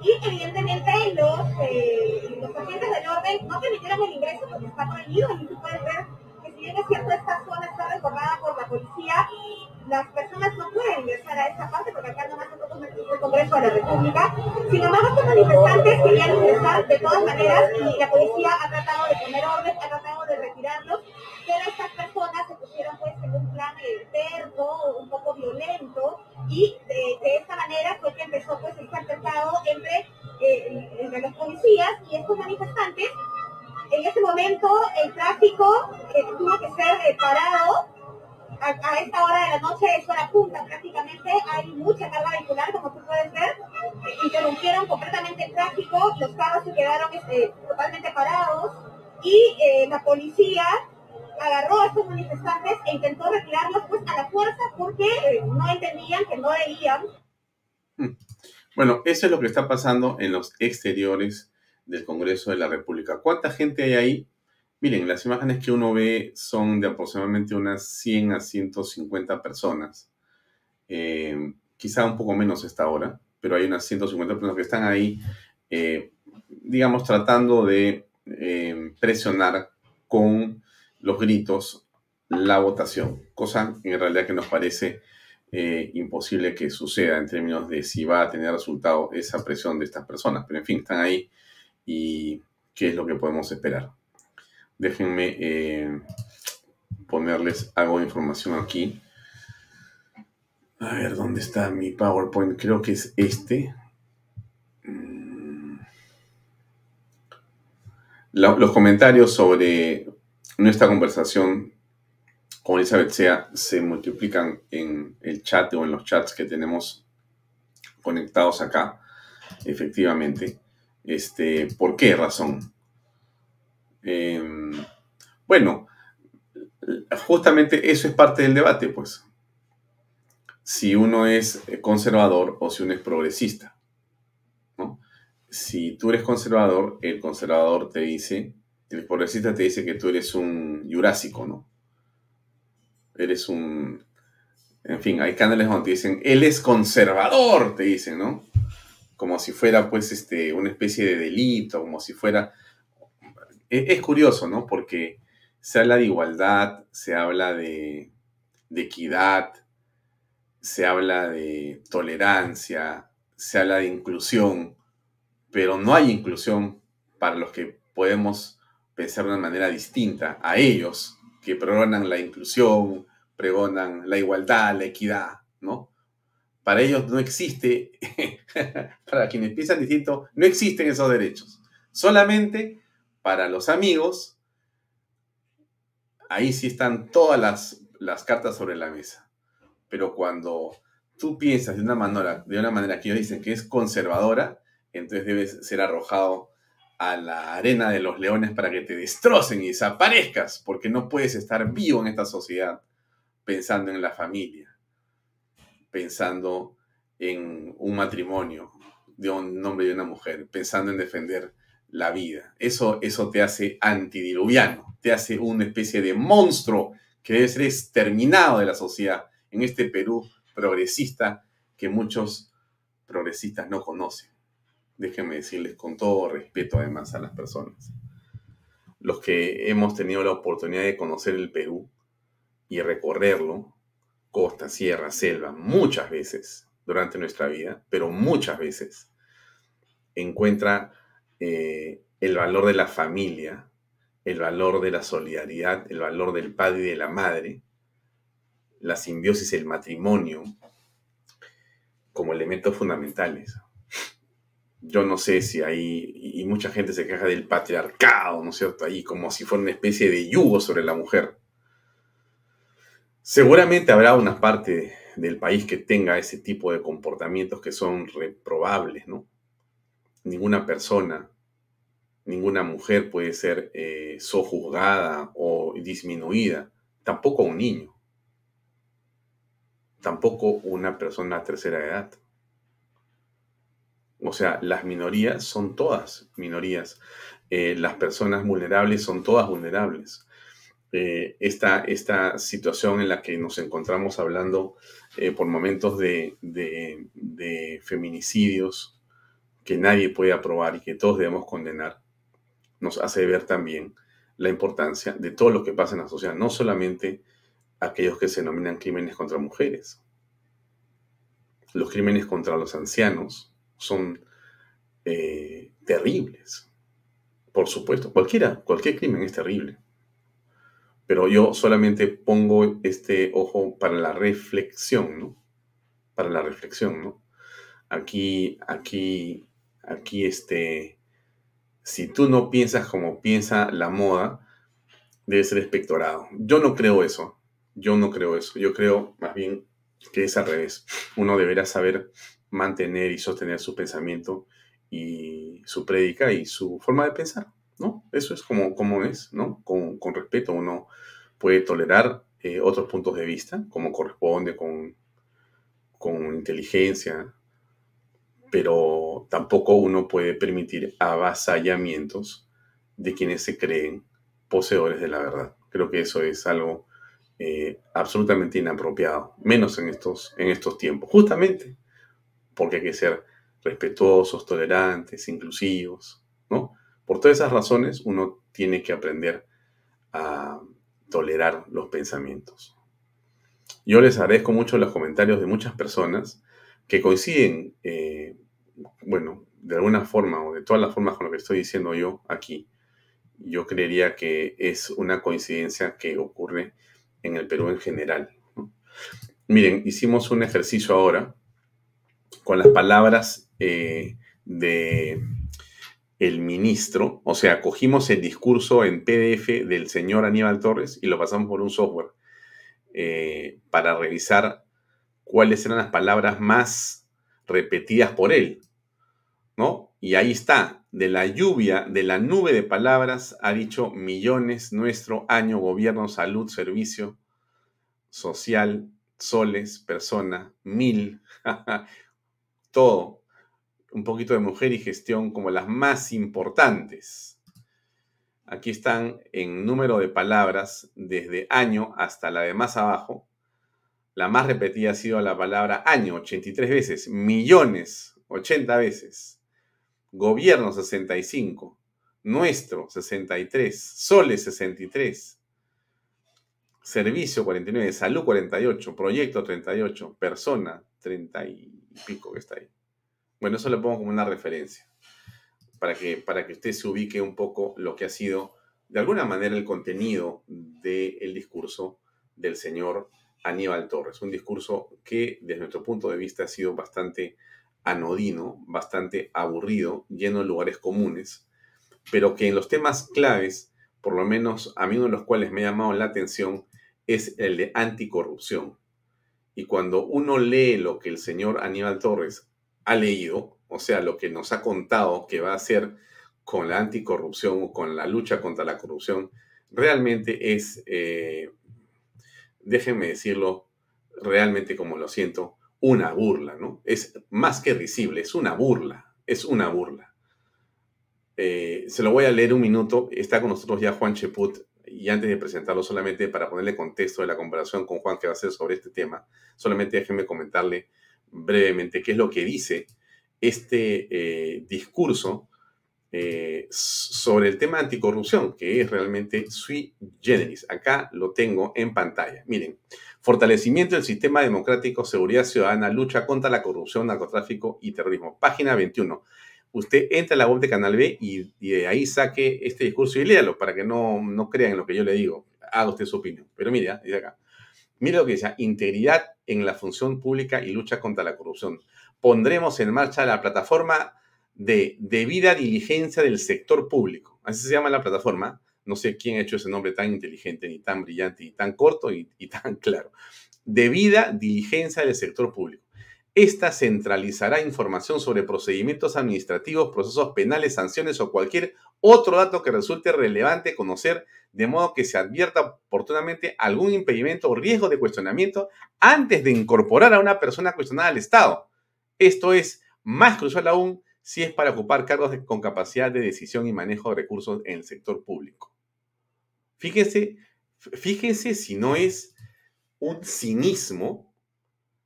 y evidentemente los, eh, los agentes del orden no permitieron el ingreso porque está prohibido, y tú puedes ver que si bien es cierto esta zona está recordada por la policía, las personas no pueden ingresar a esta parte porque acá nomás nosotros el Congreso de la República. Sin embargo, estos manifestantes querían ingresar de todas maneras y la policía ha tratado de poner orden, ha tratado de retirarlos, pero estas personas se pusieron pues en un plan terco, un poco violento y de, esta manera fue que empezó pues el altercado entre, eh, entre los policías y estos manifestantes. En ese momento el tráfico eh, tuvo que ser eh, parado a, esta hora de la noche es hora punta prácticamente, hay mucha carga vehicular como tú puedes ver, interrumpieron completamente el tráfico, los carros se quedaron este, totalmente parados y eh, la policía agarró a estos manifestantes e intentó retirarlos pues a la fuerza porque eh, no entendían que no debían. Hmm. Bueno, eso es lo que está pasando en los exteriores del Congreso de la República. ¿Cuánta gente hay ahí? Miren, las imágenes que uno ve son de aproximadamente unas 100 a 150 personas. Eh, quizá un poco menos esta hora, pero hay unas 150 personas que están ahí, eh, digamos, tratando de eh, presionar con los gritos la votación, cosa en realidad que nos parece imposible que suceda en términos de si va a tener resultado esa presión de estas personas. Pero en fin, están ahí y qué es lo que podemos esperar. Déjenme eh, ponerles algo de información aquí. A ver, ¿dónde está mi PowerPoint? Creo que es este. Mm. los comentarios sobre nuestra conversación con Elizabeth Sea se multiplican en el chat o en los chats que tenemos conectados acá, efectivamente. Este, ¿Por qué razón? Em, bueno, justamente eso es parte del debate, pues. Si uno es conservador o si uno es progresista. Si tú eres conservador, el conservador te dice, el progresista te dice que tú eres un jurásico, ¿no? Eres un... En fin, hay canales donde te dicen, él es conservador, te dicen, ¿no? Como si fuera, pues, este, una especie de delito, como si fuera es, curioso, ¿no? Porque se habla de igualdad, se habla de, equidad, se habla de tolerancia, se habla de inclusión, pero no hay inclusión para los que podemos pensar de una manera distinta a ellos, que pregonan la inclusión, pregonan la igualdad, la equidad, ¿no? Para ellos no existe, *laughs* para quienes piensan distinto, no existen esos derechos. Solamente para los amigos, ahí sí están todas las, las cartas sobre la mesa. Pero cuando tú piensas de una manera, de una manera que ellos dicen que es conservadora, entonces debes ser arrojado a la arena de los leones para que te destrocen y desaparezcas, porque no puedes estar vivo en esta sociedad pensando en la familia, pensando en un matrimonio de un hombre y una mujer, pensando en defender la vida. Eso, eso te hace antidiluviano, te hace una especie de monstruo que debe ser exterminado de la sociedad en este Perú progresista que muchos progresistas no conocen. Déjenme decirles con todo respeto además a las personas. Los que hemos tenido la oportunidad de conocer el Perú y recorrerlo, costa, sierra, selva, muchas veces durante nuestra vida, pero muchas veces, encuentra eh, el valor de la familia, el valor de la solidaridad, el valor del padre y de la madre, la simbiosis, el matrimonio, como elementos fundamentales. Yo no sé si hay, y mucha gente se queja del patriarcado, ¿no es cierto? Ahí como si fuera una especie de yugo sobre la mujer. Seguramente habrá una parte del país que tenga ese tipo de comportamientos que son reprobables, ¿no? ninguna persona, ninguna mujer puede ser eh, sojuzgada o disminuida, tampoco un niño, tampoco una persona de tercera edad. O sea, las minorías son todas minorías. Eh, las personas vulnerables son todas vulnerables. Eh, esta, esta, situación en la que nos encontramos hablando por momentos de, de feminicidios, que nadie puede aprobar y que todos debemos condenar, nos hace ver también la importancia de todo lo que pasa en la sociedad, no solamente aquellos que se denominan crímenes contra mujeres. Los crímenes contra los ancianos son eh, terribles. Por supuesto, cualquiera, cualquier crimen es terrible. Pero yo solamente pongo este ojo para la reflexión, ¿no? Para la reflexión, ¿no? Aquí, aquí aquí este, si tú no piensas como piensa la moda, debe ser espectorado. Yo no creo eso, yo no creo eso, yo creo más bien que es al revés. Uno deberá saber mantener y sostener su pensamiento y su prédica y su forma de pensar, ¿no? Eso es como, como es, ¿no? Con, respeto uno puede tolerar eh, otros puntos de vista, como corresponde, con, con inteligencia, pero tampoco uno puede permitir avasallamientos de quienes se creen poseedores de la verdad. Creo que eso es algo eh, absolutamente inapropiado, menos en estos, en estos tiempos, justamente porque hay que ser respetuosos, tolerantes, inclusivos, ¿no? Por todas esas razones uno tiene que aprender a tolerar los pensamientos. Yo les agradezco mucho los comentarios de muchas personas que coinciden, eh, bueno, de alguna forma o de todas las formas con lo que estoy diciendo yo aquí. Yo creería que es una coincidencia que ocurre en el Perú en general. Miren, hicimos un ejercicio ahora con las palabras eh, de el ministro, o sea, cogimos el discurso en PDF del señor Aníbal Torres y lo pasamos por un software eh, para revisar cuáles eran las palabras más repetidas por él, ¿no? Y ahí está, de la lluvia, de la nube de palabras, ha dicho millones, nuestro año, gobierno, salud, servicio, social, soles, persona, mil, *laughs* todo. Un poquito de mujer y gestión como las más importantes. Aquí están en número de palabras desde año hasta la de más abajo. La más repetida ha sido la palabra año, 83 veces. Millones, 80 veces. Gobierno, 65. Nuestro, 63. Soles, 63. Servicio 49, salud 48, proyecto 38, persona 30 y pico que está ahí. Bueno, eso le pongo como una referencia para que, para que usted se ubique un poco lo que ha sido, de alguna manera, el contenido del discurso del señor Aníbal Torres. Un discurso que, desde nuestro punto de vista, ha sido bastante anodino, bastante aburrido, lleno de lugares comunes, pero que en los temas claves, por lo menos a mí uno de los cuales me ha llamado la atención, es el de anticorrupción. Y cuando uno lee lo que el señor Aníbal Torres ha leído, o sea, lo que nos ha contado que va a hacer con la anticorrupción o con la lucha contra la corrupción, realmente es, eh, déjenme decirlo realmente como lo siento, una burla, ¿no? Es más que risible, es una burla, es una burla. Eh, se lo voy a leer un minuto, está con nosotros ya Juan Cheput, y antes de presentarlo solamente para ponerle contexto de la comparación con Juan que va a hacer sobre este tema, solamente déjenme comentarle brevemente qué es lo que dice este eh, discurso eh, sobre el tema anticorrupción, que es realmente sui generis. Acá lo tengo en pantalla. Miren, fortalecimiento del sistema democrático, seguridad ciudadana, lucha contra la corrupción, narcotráfico y terrorismo. Página 21 usted entra a la web de Canal B y, de ahí saque este discurso y léalo para que no, no crean en lo que yo le digo. Haga usted su opinión. Pero mire, ah, dice acá. Mire lo que dice, integridad en la función pública y lucha contra la corrupción. Pondremos en marcha la plataforma de debida diligencia del sector público. Así se llama la plataforma. No sé quién ha hecho ese nombre tan inteligente, ni tan brillante, ni tan corto y, y *laughs* tan claro. Debida diligencia del sector público. Esta centralizará información sobre procedimientos administrativos, procesos penales, sanciones o cualquier otro dato que resulte relevante conocer, de modo que se advierta oportunamente algún impedimento o riesgo de cuestionamiento antes de incorporar a una persona cuestionada al Estado. Esto es más crucial aún si es para ocupar cargos con capacidad de decisión y manejo de recursos en el sector público. Fíjense, fíjense si no es un cinismo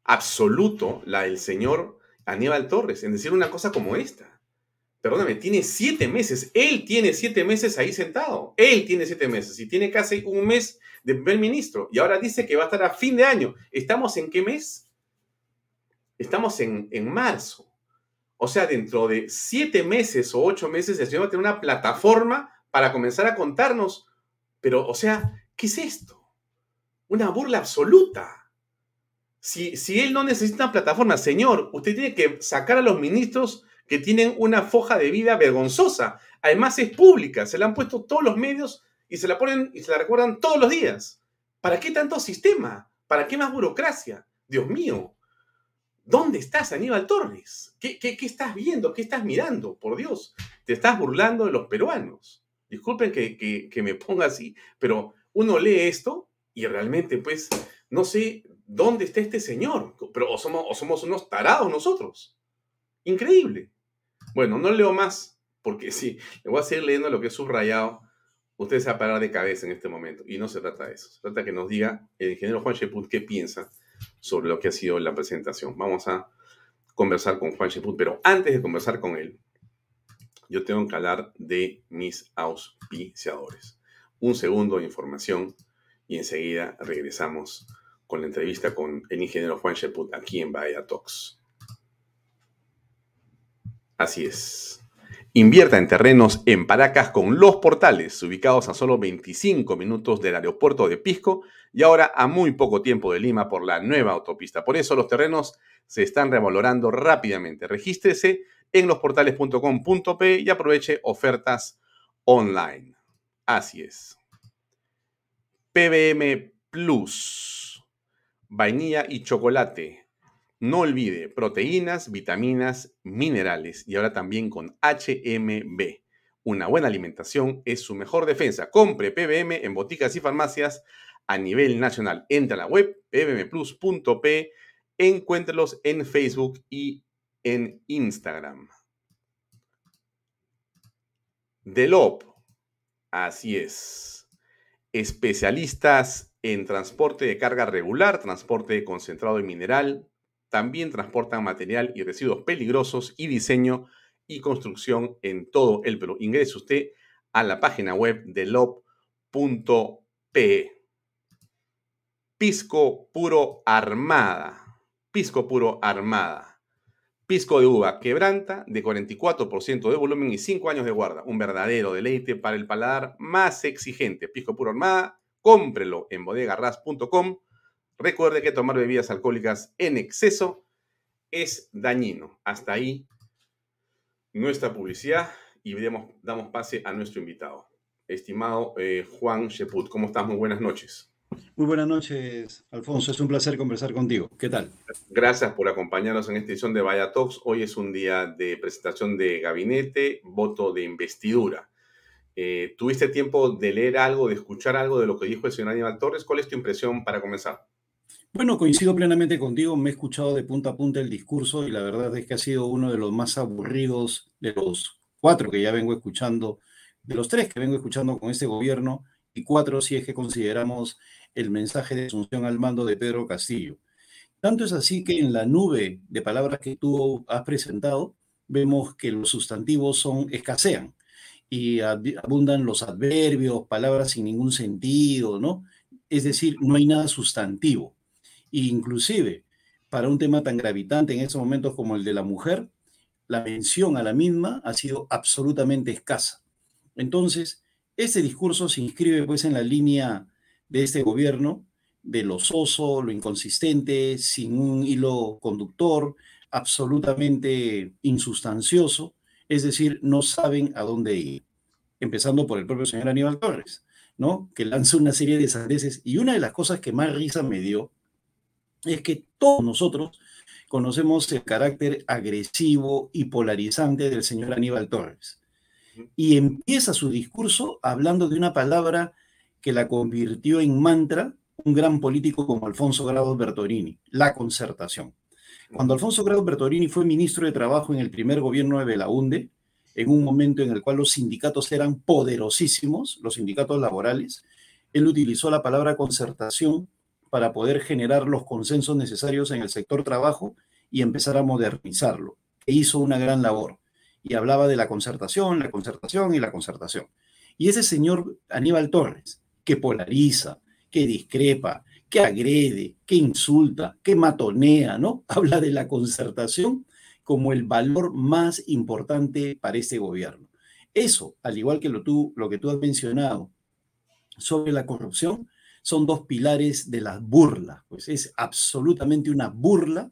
absoluto la del señor Aníbal Torres en decir una cosa como esta. Perdóname, tiene siete meses. Él tiene siete meses ahí sentado. Él tiene siete meses y tiene casi un mes de primer ministro. Y ahora dice que va a estar a fin de año. ¿Estamos en qué mes? Estamos en, en marzo. O sea, dentro de siete meses o ocho meses, el señor va a tener una plataforma para comenzar a contarnos. Pero, o sea, ¿qué es esto? Una burla absoluta. Si, él no necesita una plataforma, señor, usted tiene que sacar a los ministros que tienen una foja de vida vergonzosa. Además es pública, se la han puesto todos los medios y se la ponen y se la recuerdan todos los días. ¿Para qué tanto sistema? ¿Para qué más burocracia? Dios mío, ¿dónde estás, Aníbal Torres? ¿Qué, qué, estás viendo? ¿Qué estás mirando? Por Dios, te estás burlando de los peruanos. Disculpen que, que me ponga así, pero uno lee esto y realmente, pues, no sé ¿dónde está este señor? Pero o somos, somos unos tarados nosotros. Increíble. Bueno, no leo más, porque sí, le voy a seguir leyendo lo que es subrayado. Usted se va a parar de cabeza en este momento. Y no se trata de eso. Se trata de que nos diga el ingeniero Juan Sheput qué piensa sobre lo que ha sido la presentación. Vamos a conversar con Juan Sheput, pero antes de conversar con él, yo tengo que hablar de mis auspiciadores. Un segundo de información y enseguida regresamos con la entrevista con el ingeniero Juan Sheput aquí en Bahía Talks. Así es. Invierta en terrenos en Paracas con los portales, ubicados a solo 25 minutos del aeropuerto de Pisco y ahora a muy poco tiempo de Lima por la nueva autopista. Por eso los terrenos se están revalorando rápidamente. Regístrese en losportales.com.p y aproveche ofertas online. Así es. PBM Plus, vainilla y chocolate. No olvide proteínas, vitaminas, minerales y ahora también con HMB. Una buena alimentación es su mejor defensa. Compre PBM en boticas y farmacias a nivel nacional. Entra a la web pbmplus.p, encuéntrelos en Facebook y en Instagram. Delop, así es. Especialistas en transporte de carga regular, transporte concentrado y mineral, también transportan material y residuos peligrosos y diseño y construcción en todo el Perú. Ingrese usted a la página web de lob.pe. Pisco puro armada. Pisco puro armada. Pisco de uva quebranta de 44% de volumen y 5 años de guarda. Un verdadero deleite para el paladar más exigente. Pisco puro armada. Cómprelo en bodegarras.com Recuerde que tomar bebidas alcohólicas en exceso es dañino. Hasta ahí nuestra publicidad y damos pase a nuestro invitado. Estimado eh, Juan Sheput, ¿cómo estás? Muy buenas noches. Muy buenas noches, Alfonso. Es un placer conversar contigo. ¿Qué tal? Gracias por acompañarnos en esta edición de Vaya Talks. Hoy es un día de presentación de gabinete, voto de investidura. Eh, ¿Tuviste tiempo de leer algo, de escuchar algo de lo que dijo el señor Aníbal Torres? ¿Cuál es tu impresión para comenzar? Bueno, coincido plenamente contigo, me he escuchado de punta a punta el discurso y la verdad es que ha sido uno de los más aburridos de los cuatro que ya vengo escuchando, de los tres que vengo escuchando con este gobierno y cuatro si es que consideramos el mensaje de asunción al mando de Pedro Castillo. Tanto es así que en la nube de palabras que tú has presentado, vemos que los sustantivos son escasean y abundan los adverbios, palabras sin ningún sentido, ¿no? Es decir, no hay nada sustantivo. Inclusive, para un tema tan gravitante en estos momentos como el de la mujer, la mención a la misma ha sido absolutamente escasa. Entonces, este discurso se inscribe pues en la línea de este gobierno, de lo soso, lo inconsistente, sin un hilo conductor, absolutamente insustancioso, es decir, no saben a dónde ir. Empezando por el propio señor Aníbal Torres, ¿no? Que lanza una serie de sandeces y una de las cosas que más risa me dio es que todos nosotros conocemos el carácter agresivo y polarizante del señor Aníbal Torres. Y empieza su discurso hablando de una palabra que la convirtió en mantra un gran político como Alfonso Grado Bertolini, la concertación. Cuando Alfonso Grado Bertolini fue ministro de Trabajo en el primer gobierno de Belaunde, en un momento en el cual los sindicatos eran poderosísimos, los sindicatos laborales, él utilizó la palabra concertación para poder generar los consensos necesarios en el sector trabajo y empezar a modernizarlo. E hizo una gran labor y hablaba de la concertación, la concertación y la concertación. Y ese señor Aníbal Torres, que polariza, que discrepa, que agrede, que insulta, que matonea, ¿no? *laughs* Habla de la concertación como el valor más importante para este gobierno. Eso, al igual que lo, tú, lo que tú has mencionado sobre la corrupción, son dos pilares de la burla. Pues es absolutamente una burla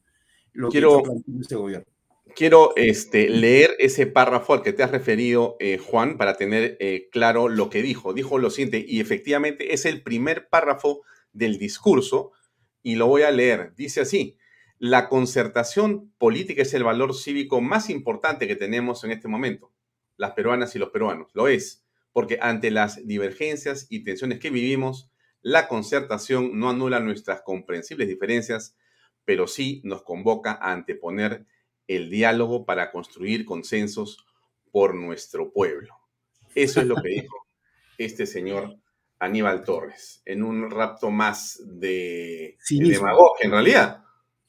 lo que está planteando este gobierno. Quiero este, leer ese párrafo al que te has referido, eh, Juan, para tener eh, claro lo que dijo. Dijo lo siguiente, y efectivamente es el primer párrafo del discurso, y lo voy a leer. Dice así, la concertación política es el valor cívico más importante que tenemos en este momento, las peruanas y los peruanos. Lo es, porque ante las divergencias y tensiones que vivimos, la concertación no anula nuestras comprensibles diferencias, pero sí nos convoca a anteponer el diálogo para construir consensos por nuestro pueblo. Eso es lo que dijo este señor Aníbal Torres, en un rapto más de, de demagogia, en realidad.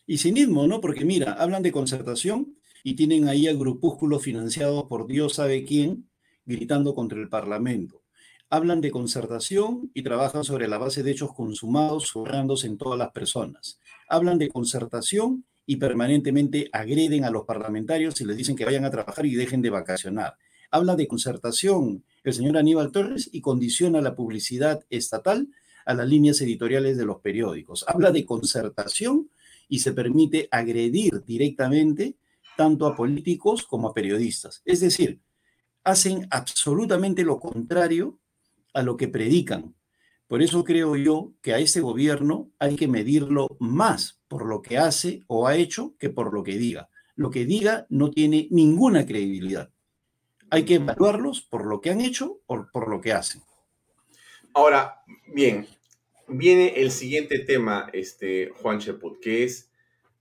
Y cinismo, ¿no? Porque mira, hablan de concertación y tienen ahí al grupúsculo financiado por Dios sabe quién gritando contra el Parlamento. Hablan de concertación y trabajan sobre la base de hechos consumados, zurrándose en todas las personas. Hablan de concertación y permanentemente agreden a los parlamentarios y les dicen que vayan a trabajar y dejen de vacacionar. Habla de concertación el señor Aníbal Torres y condiciona la publicidad estatal a las líneas editoriales de los periódicos. Habla de concertación y se permite agredir directamente tanto a políticos como a periodistas. Es decir, hacen absolutamente lo contrario a lo que predican. Por eso creo yo que a este gobierno hay que medirlo más por lo que hace o ha hecho que por lo que diga. Lo que diga no tiene ninguna credibilidad. Hay que evaluarlos por lo que han hecho o por lo que hacen. Ahora, bien, viene el siguiente tema, este, Juan Cheput, que es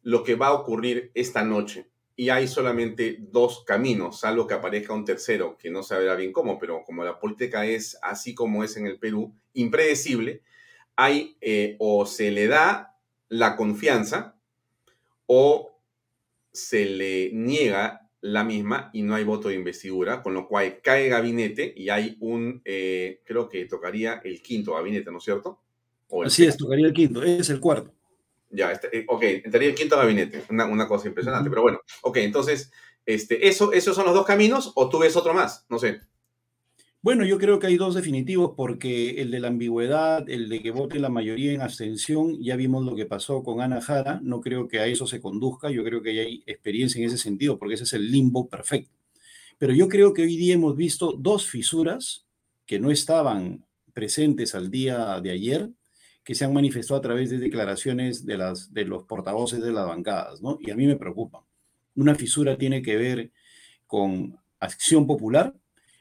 lo que va a ocurrir esta noche y hay solamente dos caminos, salvo que aparezca un tercero, que no sabrá bien cómo, pero como la política es así como es en el Perú, impredecible, hay eh, o se le da la confianza o se le niega la misma y no hay voto de investidura, con lo cual cae gabinete y hay un, eh, creo que tocaría el quinto gabinete, ¿no es cierto? Así es, tocaría el quinto, es el cuarto. Ya, este, eh, ok, entraría el quinto gabinete, una, cosa impresionante, pero bueno, ok, entonces, este, eso, ¿esos son los dos caminos o tú ves otro más? No sé. Bueno, yo creo que hay dos definitivos porque el de la ambigüedad, el de que vote la mayoría en abstención, ya vimos lo que pasó con Ana Jara, no creo que a eso se conduzca, yo creo que hay experiencia en ese sentido porque ese es el limbo perfecto. Pero yo creo que hoy día hemos visto dos fisuras que no estaban presentes al día de ayer que se han manifestado a través de declaraciones de, las, de los portavoces de las bancadas, ¿no? Y a mí me preocupa. Una fisura tiene que ver con acción popular,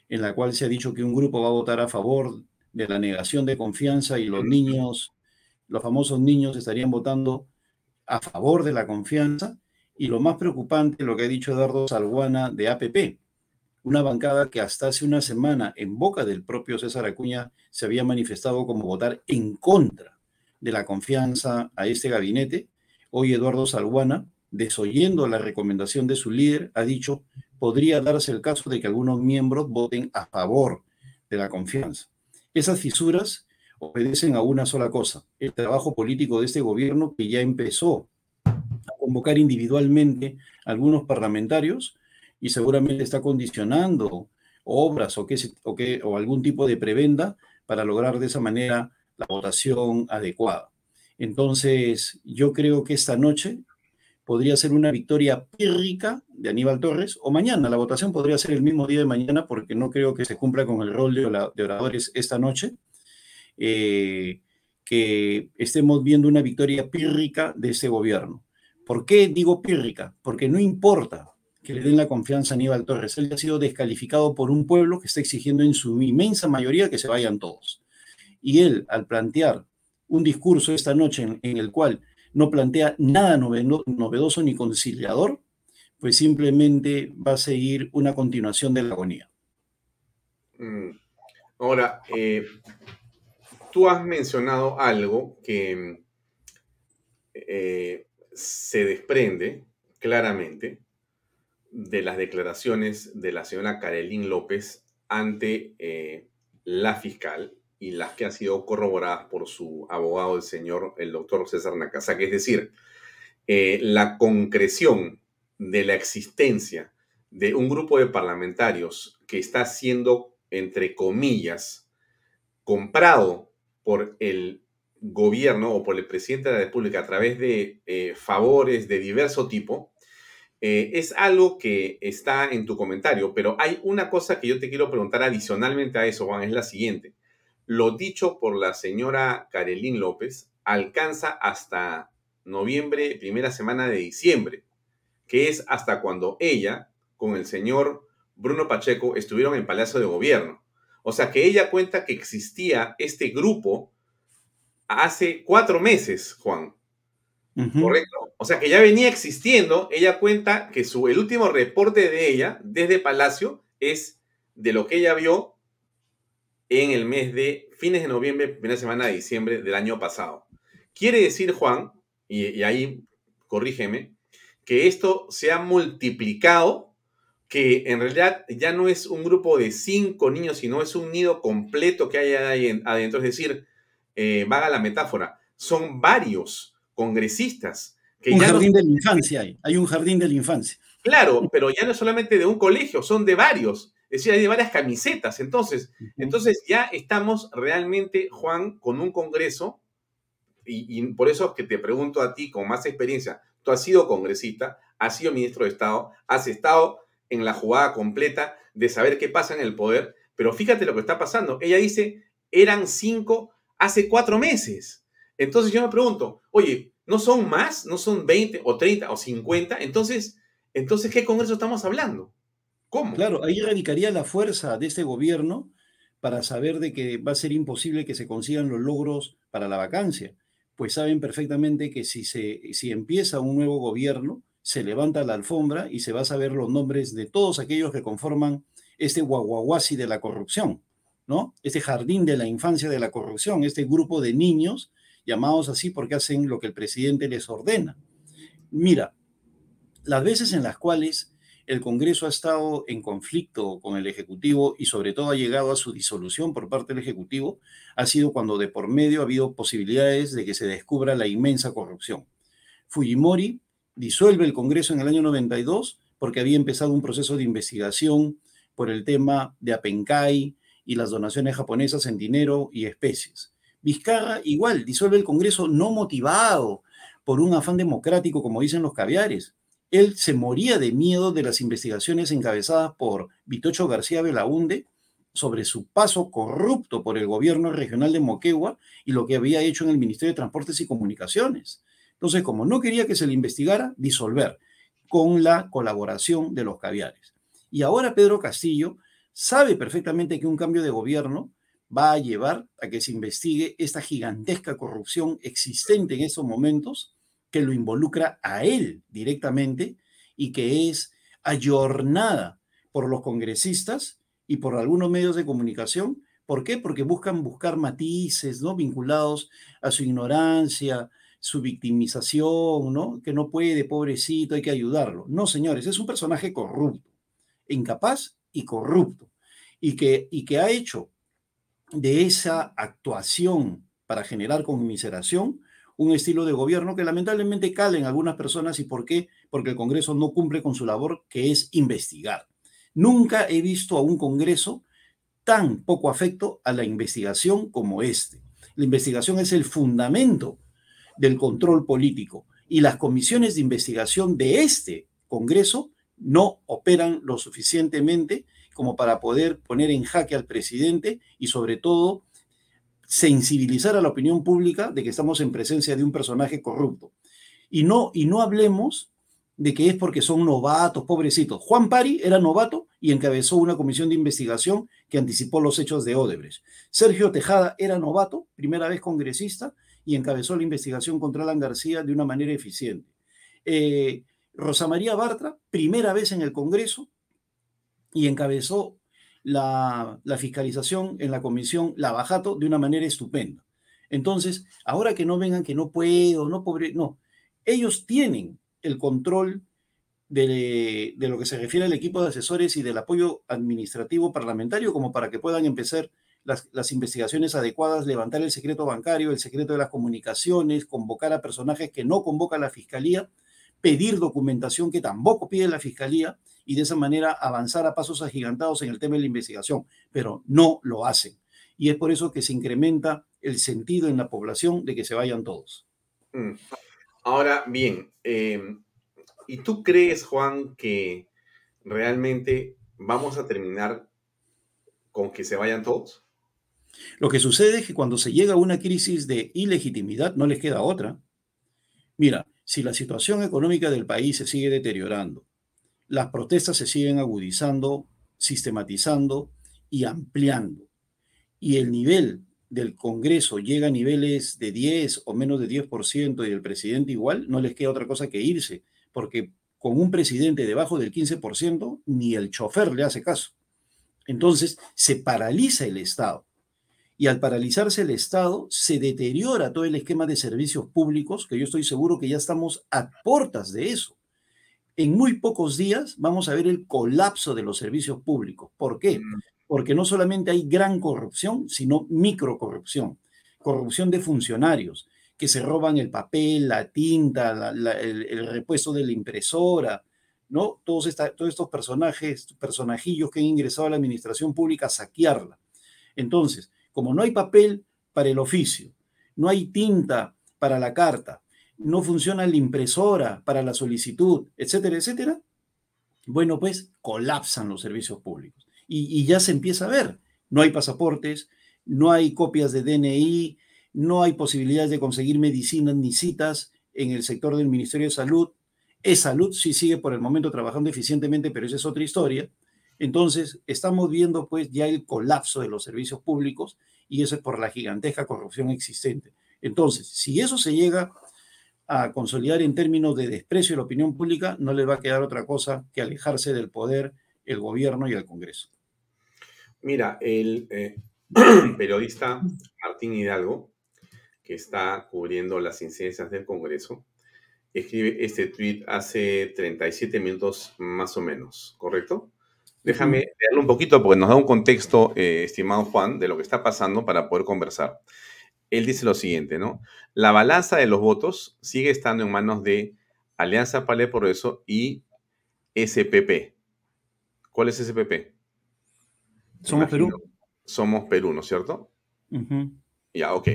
en la cual se ha dicho que un grupo va a votar a favor de la negación de confianza y los niños, los famosos niños estarían votando a favor de la confianza. Y lo más preocupante, lo que ha dicho Eduardo Salguana de APP, una bancada que hasta hace una semana en boca del propio César Acuña se había manifestado como votar en contra de la confianza a este gabinete, hoy Eduardo Salguana, desoyendo la recomendación de su líder, ha dicho, podría darse el caso de que algunos miembros voten a favor de la confianza. Esas fisuras obedecen a una sola cosa, el trabajo político de este gobierno que ya empezó a convocar individualmente a algunos parlamentarios y seguramente está condicionando obras o, o, o algún tipo de prebenda para lograr de esa manera la votación adecuada. Entonces, yo creo que esta noche podría ser una victoria pírrica de Aníbal Torres, o mañana, la votación podría ser el mismo día de mañana, porque no creo que se cumpla con el rol de, oradores esta noche, eh, que estemos viendo una victoria pírrica de este gobierno. ¿Por qué digo pírrica? Porque no importa que le den la confianza a Aníbal Torres, él ha sido descalificado por un pueblo que está exigiendo en su inmensa mayoría que se vayan todos. Y él, al plantear un discurso esta noche en, el cual no plantea nada novedoso ni conciliador, pues simplemente va a seguir una continuación de la agonía. Mm. Ahora, eh, tú has mencionado algo que eh, se desprende claramente de las declaraciones de la señora Karelín López ante eh, la fiscal y las que han sido corroboradas por su abogado, el señor, el doctor César Nakazaki. Es decir, eh, la concreción de la existencia de un grupo de parlamentarios que está siendo, entre comillas, comprado por el gobierno o por el presidente de la República a través de eh, favores de diverso tipo, eh, es algo que está en tu comentario, pero hay una cosa que yo te quiero preguntar adicionalmente a eso, Juan, es la siguiente. Lo dicho por la señora Karelín López alcanza hasta noviembre, primera semana de diciembre, que es hasta cuando ella, con el señor Bruno Pacheco, estuvieron en Palacio de Gobierno. O sea que ella cuenta que existía este grupo hace cuatro meses, Juan. ¿Correcto? O sea, que ya venía existiendo. Ella cuenta que su, el último reporte de ella desde Palacio es de lo que ella vio en el mes de fines de noviembre, primera semana de diciembre del año pasado. Quiere decir, Juan, y, y ahí corrígeme, que esto se ha multiplicado, que en realidad ya no es un grupo de cinco niños, sino es un nido completo que hay ahí adentro. Es decir, eh, vaga la metáfora, son varios congresistas. Que un jardín de la infancia hay, hay un jardín de la infancia. Claro, pero ya no es solamente de un colegio, son de varios. Es decir, hay de varias camisetas. Entonces, entonces ya estamos realmente, Juan, con un congreso, y, y por eso que te pregunto a ti con más experiencia, Tú has sido congresista, has sido ministro de Estado, has estado en la jugada completa de saber qué pasa en el poder, pero fíjate lo que está pasando. Ella dice, eran cinco hace cuatro meses. Entonces yo me pregunto, oye, ¿no son más? ¿No son 20 o 30 o 50? Entonces, entonces ¿qué Congreso estamos hablando? ¿Cómo? Claro, ahí radicaría la fuerza de este gobierno para saber de que va a ser imposible que se consigan los logros para la vacancia pues saben perfectamente que si, se, si empieza un nuevo gobierno, se levanta la alfombra y se va a saber los nombres de todos aquellos que conforman este guaguaguasi de la corrupción, ¿no? Este jardín de la infancia de la corrupción, este grupo de niños llamados así porque hacen lo que el presidente les ordena. Mira, las veces en las cuales el Congreso ha estado en conflicto con el Ejecutivo y sobre todo ha llegado a su disolución por parte del Ejecutivo, ha sido cuando de por medio ha habido posibilidades de que se descubra la inmensa corrupción. Fujimori disuelve el Congreso en el año 92 porque había empezado un proceso de investigación por el tema de Apencay y las donaciones japonesas en dinero y especies. Vizcarra igual disuelve el Congreso no motivado por un afán democrático, como dicen los caviares, él se moría de miedo de las investigaciones encabezadas por Vitocho García Belaunde sobre su paso corrupto por el gobierno regional de Moquegua y lo que había hecho en el Ministerio de Transportes y Comunicaciones. Entonces, como no quería que se le investigara, disolver con la colaboración de los caviares. Y ahora Pedro Castillo sabe perfectamente que un cambio de gobierno va a llevar a que se investigue esta gigantesca corrupción existente en estos momentos que lo involucra a él directamente y que es ayornada por los congresistas y por algunos medios de comunicación. ¿Por qué? Porque buscan buscar matices, ¿no? Vinculados a su ignorancia, su victimización, ¿no? Que no puede, pobrecito, hay que ayudarlo. No, señores, es un personaje corrupto, incapaz y corrupto, y que, y que ha hecho de esa actuación para generar conmiseración un estilo de gobierno que lamentablemente cala en algunas personas. ¿Y por qué? Porque el Congreso no cumple con su labor, que es investigar. Nunca he visto a un Congreso tan poco afecto a la investigación como este. La investigación es el fundamento del control político y las comisiones de investigación de este Congreso no operan lo suficientemente como para poder poner en jaque al presidente y sobre todo sensibilizar a la opinión pública de que estamos en presencia de un personaje corrupto. Y no, y no hablemos de que es porque son novatos, pobrecitos. Juan Pari era novato y encabezó una comisión de investigación que anticipó los hechos de Odebrecht. Sergio Tejada era novato, primera vez congresista, y encabezó la investigación contra Alan García de una manera eficiente. Eh, Rosa María Bartra, primera vez en el Congreso, y encabezó la, fiscalización en la comisión Lavajato de una manera estupenda. Entonces, ahora que no vengan que no puedo, no pobre, no, ellos tienen el control de, lo que se refiere al equipo de asesores y del apoyo administrativo parlamentario como para que puedan empezar las, investigaciones adecuadas, levantar el secreto bancario, el secreto de las comunicaciones, convocar a personajes que no convoca la fiscalía, pedir documentación que tampoco pide la fiscalía y de esa manera avanzar a pasos agigantados en el tema de la investigación, pero no lo hacen. Y es por eso que se incrementa el sentido en la población de que se vayan todos. Mm. Ahora bien, em, ¿y tú crees, Juan, que realmente vamos a terminar con que se vayan todos? Lo que sucede es que cuando se llega a una crisis de ilegitimidad, no les queda otra. Mira, si la situación económica del país se sigue deteriorando, las protestas se siguen agudizando, sistematizando y ampliando. Y el nivel del Congreso llega a niveles de 10 o menos de 10% y del presidente igual, no les queda otra cosa que irse, porque con un presidente debajo del 15%, ni el chofer le hace caso. Entonces, se paraliza el Estado. Y al paralizarse el Estado, se deteriora todo el esquema de servicios públicos, que yo estoy seguro que ya estamos a puertas de eso. En muy pocos días vamos a ver el colapso de los servicios públicos. ¿Por qué? Mm. Porque no solamente hay gran corrupción, sino microcorrupción. Corrupción de funcionarios, que se roban el papel, la tinta, el, repuesto de la impresora, ¿no? Todos, todos estos personajes, personajillos que han ingresado a la administración pública a saquearla. Entonces, como no hay papel para el oficio, no hay tinta para la carta, no funciona la impresora para la solicitud, etcétera, etcétera, bueno, pues colapsan los servicios públicos. Y, ya se empieza a ver, no hay pasaportes, no hay copias de DNI, no hay posibilidades de conseguir medicinas ni citas en el sector del Ministerio de Salud. Es salud, sí sigue por el momento trabajando eficientemente, pero esa es otra historia. Entonces, estamos viendo pues ya el colapso de los servicios públicos y eso es por la gigantesca corrupción existente. Entonces, si eso se llega a consolidar en términos de desprecio de la opinión pública, no les va a quedar otra cosa que alejarse del poder el gobierno y el Congreso. Mira, el eh, *clears throat* periodista Martín Hidalgo que está cubriendo las incidencias del Congreso, escribe este tweet hace 37 minutos más o menos, ¿correcto? Déjame leerlo un poquito porque nos da un contexto, eh, estimado Juan, de lo que está pasando para poder conversar. Él dice lo siguiente, ¿no? La balanza de los votos sigue estando en manos de Alianza para el Progreso y SPP. ¿Cuál es SPP? Somos Perú. Somos Perú, ¿no es cierto? Ya, ok.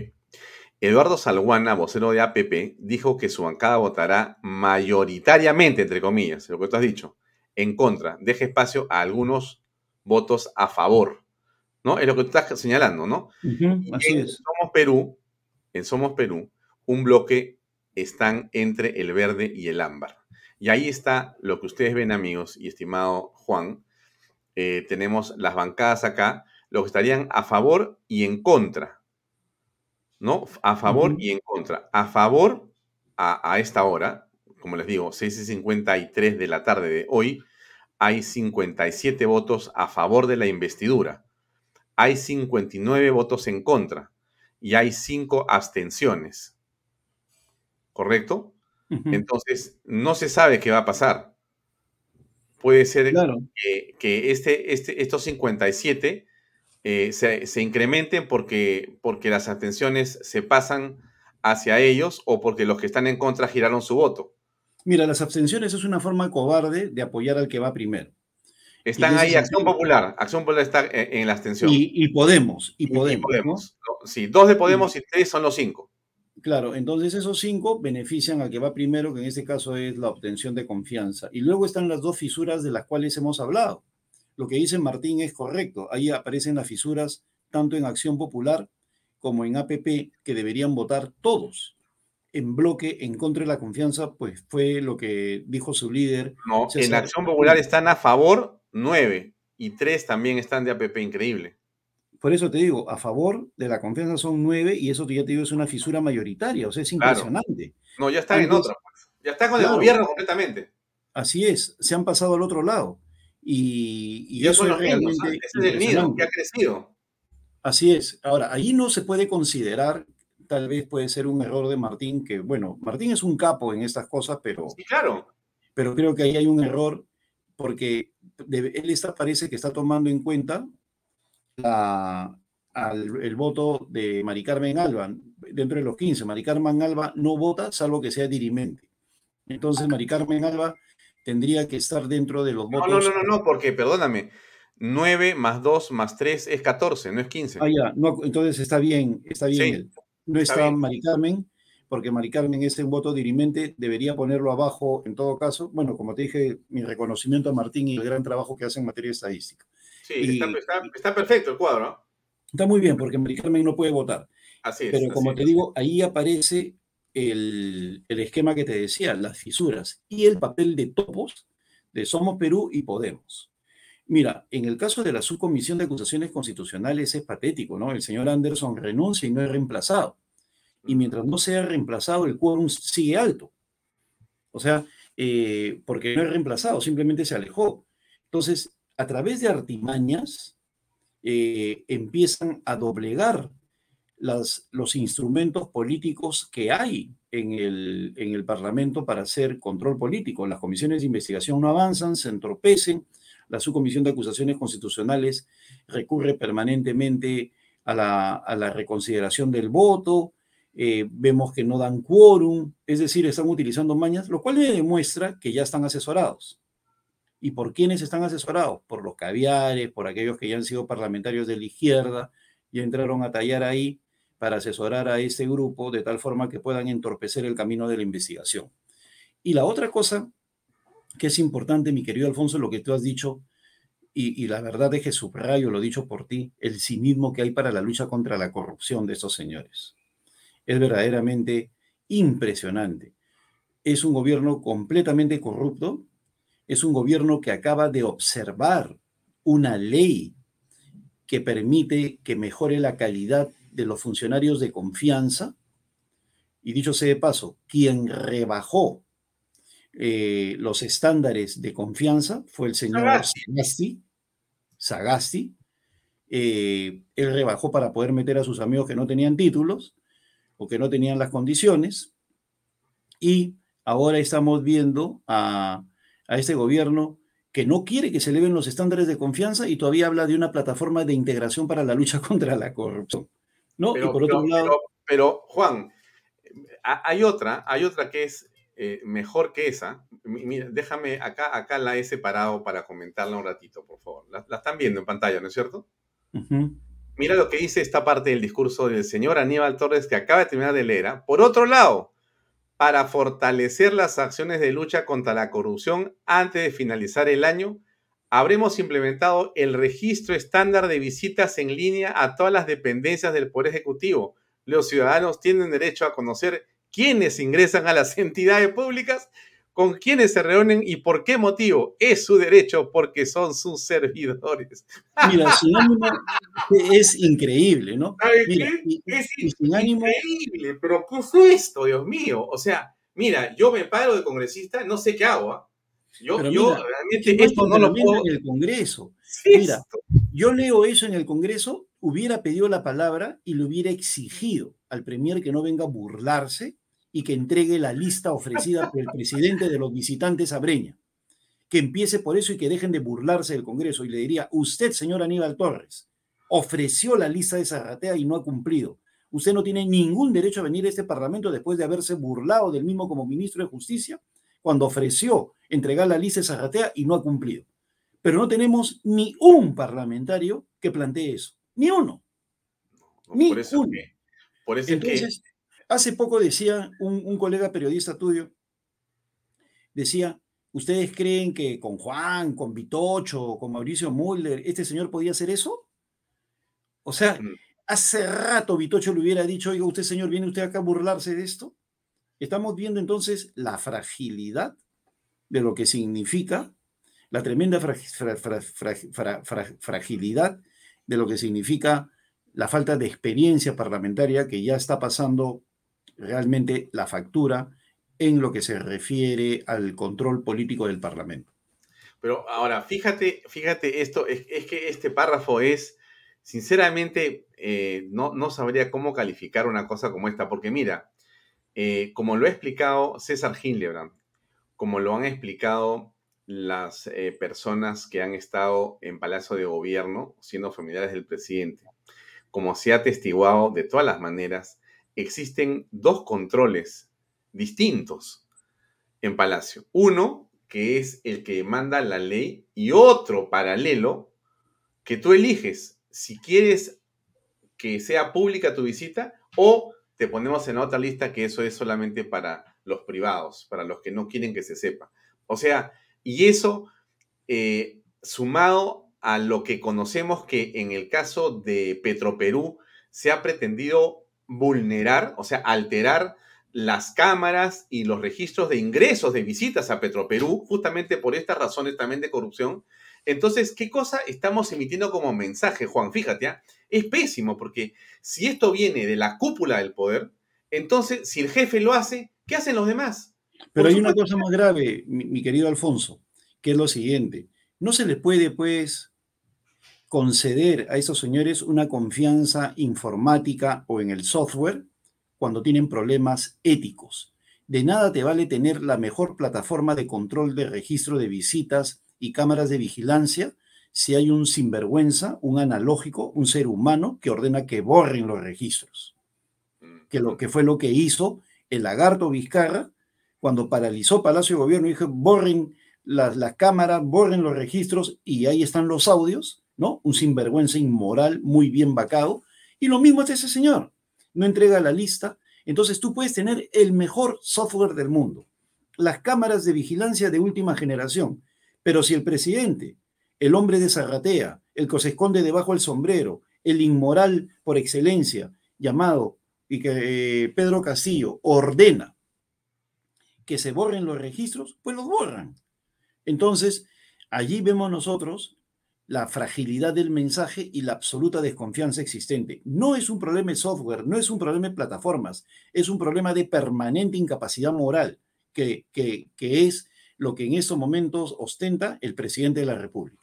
Eduardo Salguana, vocero de APP, dijo que su bancada votará mayoritariamente, entre comillas, lo que tú has dicho, en contra. Deje espacio a algunos votos a favor. ¿No? Es lo que tú estás señalando, ¿no? así es. Somos Perú, en Somos Perú, un bloque están entre el verde y el ámbar. Y ahí está lo que ustedes ven, amigos y estimado Juan. Eh, tenemos las bancadas acá, los que estarían a favor y en contra. ¿no? A favor y en contra. A favor, a, esta hora, como les digo, 6 y 53 de la tarde de hoy, hay 57 votos a favor de la investidura. Hay 59 votos en contra y hay 5 abstenciones. ¿Correcto? Entonces, no se sabe qué va a pasar. Puede ser que, que este, este, estos 57 eh, se, incrementen porque, porque las atenciones se pasan hacia ellos o porque los que están en contra giraron su voto. Mira, las abstenciones es una forma cobarde de apoyar al que va primero. Están ahí Acción Popular. Acción Popular está en, la abstención. Y, Podemos. Y Podemos. Sí, dos de Podemos y, tres son los cinco. Claro, entonces esos cinco benefician al que va primero, que en este caso es la obtención de confianza. Y luego están las dos fisuras de las cuales hemos hablado lo que dice Martín es correcto. Ahí aparecen las fisuras tanto en Acción Popular como en APP que deberían votar todos en bloque en contra de la confianza, pues fue lo que dijo su líder. No, en Acción Popular están a favor nueve y tres también están de APP, increíble. Por eso te digo, a favor de la confianza son nueve y eso ya te digo es una fisura mayoritaria, o sea, es impresionante. No, ya está en otra, pues. ya está con el gobierno completamente. Así es, se han pasado al otro lado. Y, eso es realmente. que ha crecido. Así es. Ahora, ahí no se puede considerar, tal vez puede ser un error de Martín, que bueno, Martín es un capo en estas cosas, pero. Sí, claro. Pero creo que ahí hay un error porque él está, parece que está tomando en cuenta el voto de Mari Carmen Alba dentro de los 15. Mari Carmen Alba no vota salvo que sea dirimente. Entonces, Mari Carmen Alba tendría que estar dentro de los votos. No, no, no, no, porque, perdóname, 9 más 2 más 3 es 14, no es 15. Ah, ya, no, entonces está bien, está bien. no está, Mari Carmen, porque Mari Carmen es un voto dirimente, debería ponerlo abajo en todo caso. Bueno, como te dije, mi reconocimiento a Martín y el gran trabajo que hace en materia estadística. Sí, está, perfecto el cuadro. Está muy bien, porque Mari Carmen no puede votar. Así es. Pero como te digo, ahí aparece el, esquema que te decía, las fisuras y el papel de topos de Somos Perú y Podemos. Mira, en el caso de la subcomisión de acusaciones constitucionales es patético, ¿no? El señor Anderson renuncia y no es reemplazado. Y mientras no sea reemplazado, el quórum sigue alto. O sea, eh, porque no es reemplazado, simplemente se alejó. Entonces, a través de artimañas, eh, empiezan a doblegar las, los instrumentos políticos que hay en el, en el Parlamento para hacer control político. Las comisiones de investigación no avanzan, se entropecen la subcomisión de acusaciones constitucionales recurre permanentemente a la, reconsideración del voto, eh, vemos que no dan quórum, es decir, están utilizando mañas, lo cual demuestra que ya están asesorados. ¿Y por quiénes están asesorados? Por los caviares, por aquellos que ya han sido parlamentarios de la izquierda y entraron a tallar ahí para asesorar a este grupo de tal forma que puedan entorpecer el camino de la investigación. Y la otra cosa que es importante, mi querido Alfonso, lo que tú has dicho, y, la verdad es que subrayo lo dicho por ti, el cinismo que hay para la lucha contra la corrupción de estos señores. Es verdaderamente impresionante. Es un gobierno completamente corrupto, es un gobierno que acaba de observar una ley que permite que mejore la calidad de los funcionarios de confianza. Y dicho sea de paso, quien rebajó eh, los estándares de confianza fue el señor Sagasti. Sagasti. Eh, él rebajó para poder meter a sus amigos que no tenían títulos o que no tenían las condiciones. Y ahora estamos viendo a, a este gobierno que no quiere que se eleven los estándares de confianza y todavía habla de una plataforma de integración para la lucha *laughs* contra la corrupción. ¿no? Pero, por otro lado, pero, Juan, hay otra, hay otra que es eh, mejor que esa. Mira, déjame, acá, acá la he separado para comentarla un ratito, por favor. La, están viendo en pantalla, ¿no es cierto? Mira lo que dice esta parte del discurso del señor Aníbal Torres que acaba de terminar de leer. ¿ah? Por otro lado, para fortalecer las acciones de lucha contra la corrupción antes de finalizar el año, habremos implementado el registro estándar de visitas en línea a todas las dependencias del Poder Ejecutivo. Los ciudadanos tienen derecho a conocer quiénes ingresan a las *laughs* entidades públicas, con quiénes se reúnen y por qué motivo. Es su derecho porque son sus servidores. *laughs* Mira, sin ánimo es increíble, ¿no? Mira, es increíble, pero ¿qué fue esto, Dios mío? O sea, mira, yo me paro de congresista, no sé qué hago. ¿ah? Yo, yo realmente esto no lo puedo... En el Congreso. Mira, yo leo eso en el Congreso, hubiera pedido la palabra y le hubiera exigido al Premier que no venga a burlarse y que entregue la lista ofrecida por el presidente de los visitantes a Breña. Que empiece por eso y que dejen de burlarse del Congreso. Y le diría, usted, señor Aníbal Torres, ofreció la lista de Zarratea y no ha cumplido. Usted no tiene ningún derecho a venir a este Parlamento después de haberse burlado del mismo como ministro de Justicia cuando ofreció entregar la lista de Zarratea y no ha cumplido. Pero no tenemos ni un parlamentario que plantee eso. Ni uno. ni uno. por eso Entonces, Hace poco decía un, colega periodista tuyo, decía, ¿ustedes creen que con Juan, con Vitocho, con Mauricio Mulder, este señor podía hacer eso? O sea, mm. hace rato Vitocho le hubiera dicho, oiga, usted señor, ¿viene usted acá a burlarse de esto? Estamos viendo entonces la fragilidad de lo que significa, la tremenda fragilidad de lo que significa la falta de experiencia parlamentaria que ya está pasando realmente la factura en lo que se refiere al control político del Parlamento. Pero ahora, fíjate, fíjate esto, es, que este párrafo es, sinceramente, eh, no, no, sabría cómo calificar una cosa como esta, porque mira, eh, como lo ha explicado César Hinlebrand, como lo han explicado las eh, personas que han estado en Palacio de Gobierno siendo familiares del presidente, como se ha atestiguado de todas las maneras, existen dos controles distintos en Palacio. Uno, que es el que manda la ley, y otro paralelo, que tú eliges si quieres que sea pública tu visita o te ponemos en otra lista que eso es solamente para los privados, para los que no quieren que se sepa. O sea, y eso eh, sumado a lo que conocemos que en el caso de Petroperú se ha pretendido vulnerar, o sea, alterar las cámaras y los registros de ingresos de visitas a Petroperú, justamente por estas razones también de corrupción. Entonces, ¿qué cosa estamos emitiendo como mensaje, Juan? Fíjate, ¿ah? es pésimo porque si esto viene de la cúpula del poder, entonces, si el jefe lo hace, ¿qué hacen los demás? Pero hay una cosa más grave, mi, querido Alfonso, que es lo siguiente. No se les puede, pues, conceder a esos señores una confianza informática o en el software cuando tienen problemas éticos. De nada te vale tener la mejor plataforma de control de registro de visitas y cámaras de vigilancia si hay un sinvergüenza, un analógico, un ser humano que ordena que borren los registros. Que, lo, que fue lo que hizo el lagarto Vizcarra cuando paralizó Palacio de Gobierno y dijo, borren las la cámaras, borren los registros y ahí están los audios, Un sinvergüenza inmoral, muy bien vacado. Y lo mismo es ese señor. No entrega la lista. Entonces tú puedes tener el mejor software del mundo, las cámaras de vigilancia de última generación, pero si el presidente, el hombre de Zarratea, el que se esconde debajo del sombrero, el inmoral por excelencia, llamado y que eh, Pedro Castillo ordena que se borren los registros, pues los borran. Entonces, allí vemos nosotros la fragilidad del mensaje y la absoluta desconfianza existente. No es un problema de software, no es un problema de plataformas, es un problema de permanente incapacidad moral, que, que, que es lo que en estos momentos ostenta el presidente de la República.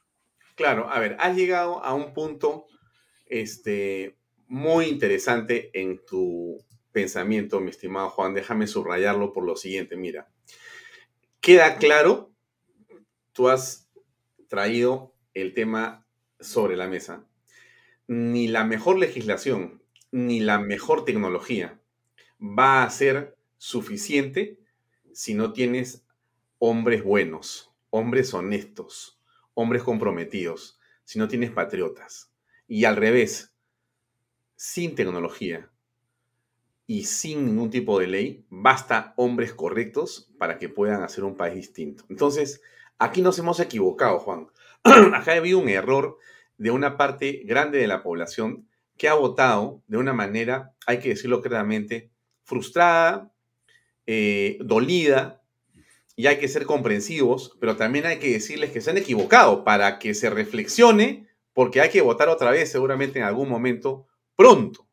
Claro, a ver, has llegado a un punto este, muy interesante en tu pensamiento, mi estimado Juan. Déjame subrayarlo por lo siguiente. Mira, queda claro, tú has traído el tema sobre la mesa. Ni la mejor legislación, ni la mejor tecnología va a ser suficiente si no tienes hombres buenos, hombres honestos, hombres comprometidos, si no tienes patriotas. Y al revés, sin tecnología y sin ningún tipo de ley, basta hombres correctos para que puedan hacer un país distinto. Entonces, aquí nos hemos equivocado, Juan. *clears throat* Acá ha habido un error de una parte grande de la población que ha votado de una manera, hay que decirlo claramente, frustrada, eh, dolida, y hay que ser comprensivos, pero también hay que decirles que se han equivocado para que se reflexione, porque hay que votar otra vez seguramente en algún momento pronto.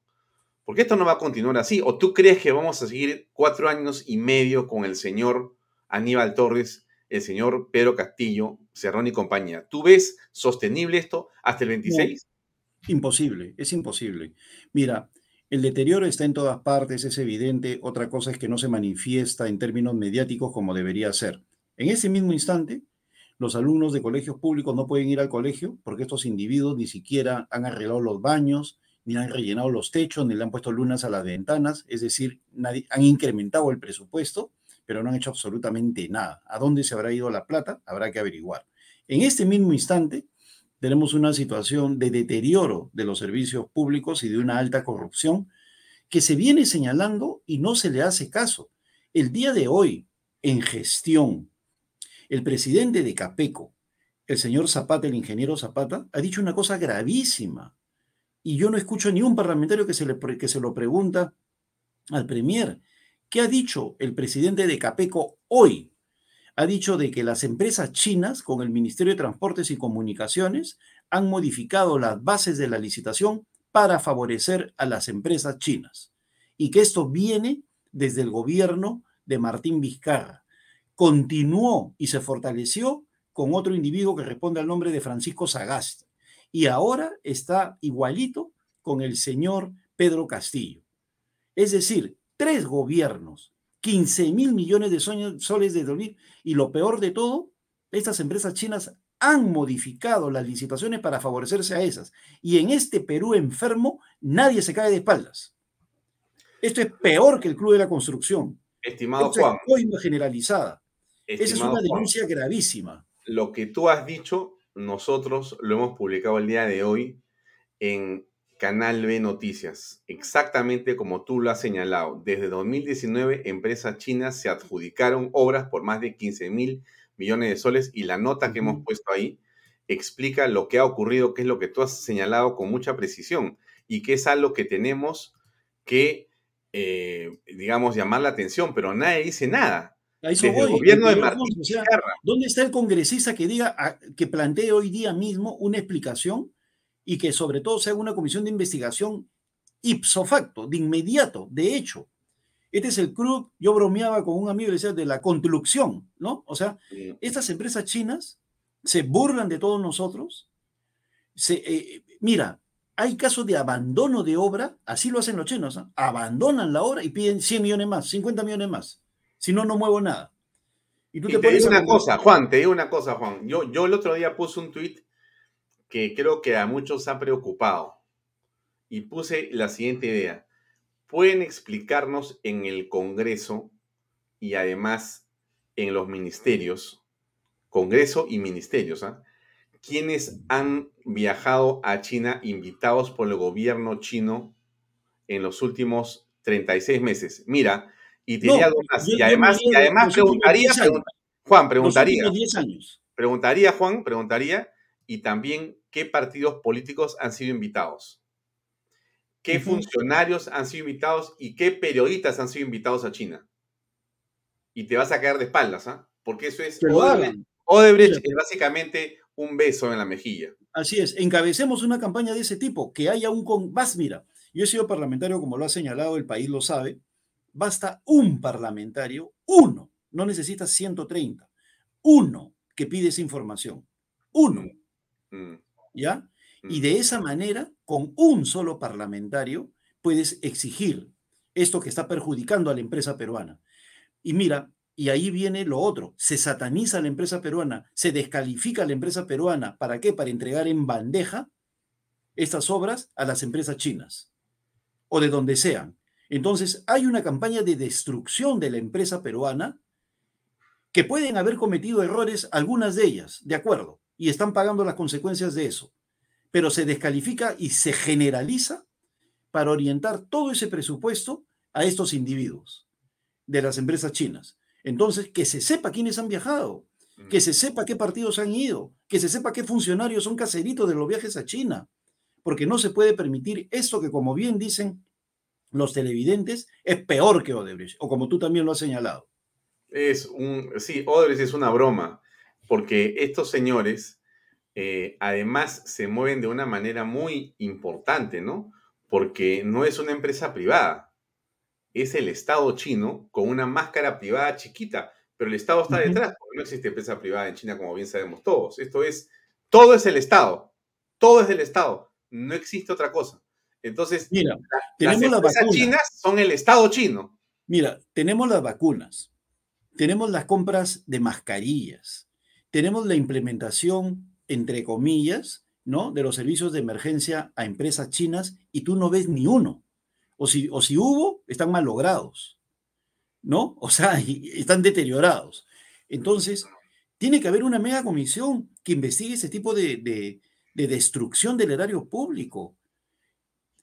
Porque esto no va a continuar así. ¿O tú crees que vamos a seguir cuatro años y medio con el señor Aníbal Torres, el señor Pedro Castillo, Cerrón y compañía? ¿Tú ves sostenible esto hasta el 26? imposible, es imposible. Mira, el deterioro está en todas partes, es evidente. Otra cosa es que no se manifiesta en términos mediáticos como debería ser. En ese mismo instante, los alumnos de colegios públicos no pueden ir al colegio porque estos individuos ni siquiera han arreglado los baños, ni han rellenado los techos, ni le han puesto lunas a las ventanas. Es decir, han incrementado el presupuesto, pero no han hecho absolutamente nada. ¿A dónde se habrá ido la plata? Habrá que averiguar. En este mismo instante, tenemos una situación de deterioro de los servicios públicos y de una alta corrupción que se viene señalando y no se le hace caso. El día de hoy, en gestión, el presidente de Capeco, el señor Zapata, el ingeniero Zapata, ha dicho una cosa gravísima. Y yo no escucho ni un parlamentario que se, le, que se lo pregunta al Premier. ¿Qué ha dicho el presidente de Capeco hoy? ha dicho de que las empresas chinas con el Ministerio de Transportes y Comunicaciones han modificado las bases de la licitación para favorecer a las empresas chinas y que esto viene desde el gobierno de Martín Vizcarra. Continuó y se fortaleció con otro individuo que responde al nombre de Francisco Sagasti y ahora está igualito con el señor Pedro Castillo. Es decir, tres gobiernos 15 mil millones de soles de dormir. Y lo peor de todo, estas empresas chinas han modificado las licitaciones para favorecerse a esas. Y en este Perú enfermo, nadie se cae de espaldas. Esto es peor que el Club de la Construcción. Estimado Juan. Es generalizada. Esa es una denuncia gravísima. Lo que tú has dicho, nosotros lo hemos publicado el día de hoy en Canal B Noticias, exactamente como tú lo has señalado. Desde 2019, empresas chinas se adjudicaron obras por más de 15 mil millones de soles y la nota que hemos puesto ahí explica lo que ha ocurrido, que es lo que tú has señalado con mucha precisión y que es algo que tenemos que, eh, digamos, llamar la atención, pero nadie dice nada. A eso Desde el voy, gobierno de Martín o sea, Vizcarra. ¿Dónde está el congresista que diga, ah, que plantee hoy día mismo una explicación y que sobre todo sea una comisión de investigación ipso facto, de inmediato, de hecho? Este es el club, yo bromeaba con un amigo, le decía, de la construcción, ¿no? O sea, estas empresas chinas se burlan de todos nosotros. Se, eh, mira, hay casos de abandono de obra, así lo hacen los chinos, abandonan la obra y piden 100 millones más, 50 millones más. Si no, no muevo nada. Y tú Y te te pones digo una cosa, Juan, te digo una cosa, Juan. Yo, yo el otro día puse un tuit que creo que a muchos ha preocupado. Y puse la siguiente idea. ¿Pueden explicarnos en el Congreso y además en los ministerios, Congreso y ministerios, ¿ah? quiénes han viajado a China invitados por el gobierno chino en los últimos 36 meses? Mira, y te No, más. y además, y además preguntaría, 10 años. pregun- Juan, preguntaría, últimos 10 años. preguntaría, Juan, preguntaría, y también qué partidos políticos han sido invitados. ¿Qué funcionarios han sido invitados y qué periodistas han sido invitados a China? Y te vas a caer de espaldas, ¿ah? Porque eso es Odebrecht. Odebrecht es básicamente un beso en la mejilla. Así es, encabecemos una campaña de ese tipo, que haya un con vas, mira, yo he sido parlamentario, como lo ha señalado, el país lo sabe, basta un parlamentario, uno, no necesitas 130, uno que pide esa información, uno, ¿ya? Y mm. de esa manera, con un solo parlamentario, puedes exigir esto que está perjudicando a la empresa peruana. Y mira, y ahí viene lo otro, se sataniza a la empresa peruana, se descalifica a la empresa peruana, ¿para qué? Para entregar en bandeja estas obras a las empresas chinas o de donde sean. Entonces, hay una campaña de destrucción de la empresa peruana que pueden haber cometido errores, algunas de ellas, de acuerdo, y están pagando las consecuencias de eso, pero se descalifica y se generaliza para orientar todo ese presupuesto a estos individuos de las empresas chinas. Entonces, que se sepa quiénes han viajado, mm. que se sepa qué partidos han ido, que se sepa qué funcionarios son caseritos de los viajes a China, porque no se puede permitir esto que, como bien dicen los televidentes, es peor que Odebrecht, o como tú también lo has señalado. Es un, sí, Odebrecht es una broma, porque estos señores eh, además se mueven de una manera muy importante, ¿no? Porque no es una empresa privada, es el Estado chino con una máscara privada chiquita, pero el Estado está detrás, porque no existe empresa privada en China, como bien sabemos todos. Esto es, todo es el Estado, todo es del Estado, no existe otra cosa. Entonces, Mira, las tenemos las empresas chinas son el Estado chino. Mira, tenemos las vacunas, tenemos las compras de mascarillas, tenemos la implementación, entre comillas, ¿no? De los servicios de emergencia a empresas chinas y tú no ves ni uno. O si, o si hubo, están mal logrados, ¿no? *laughs* O sea, están deteriorados. Entonces, tiene que haber una mega comisión que investigue ese tipo de, de- de destrucción del erario público.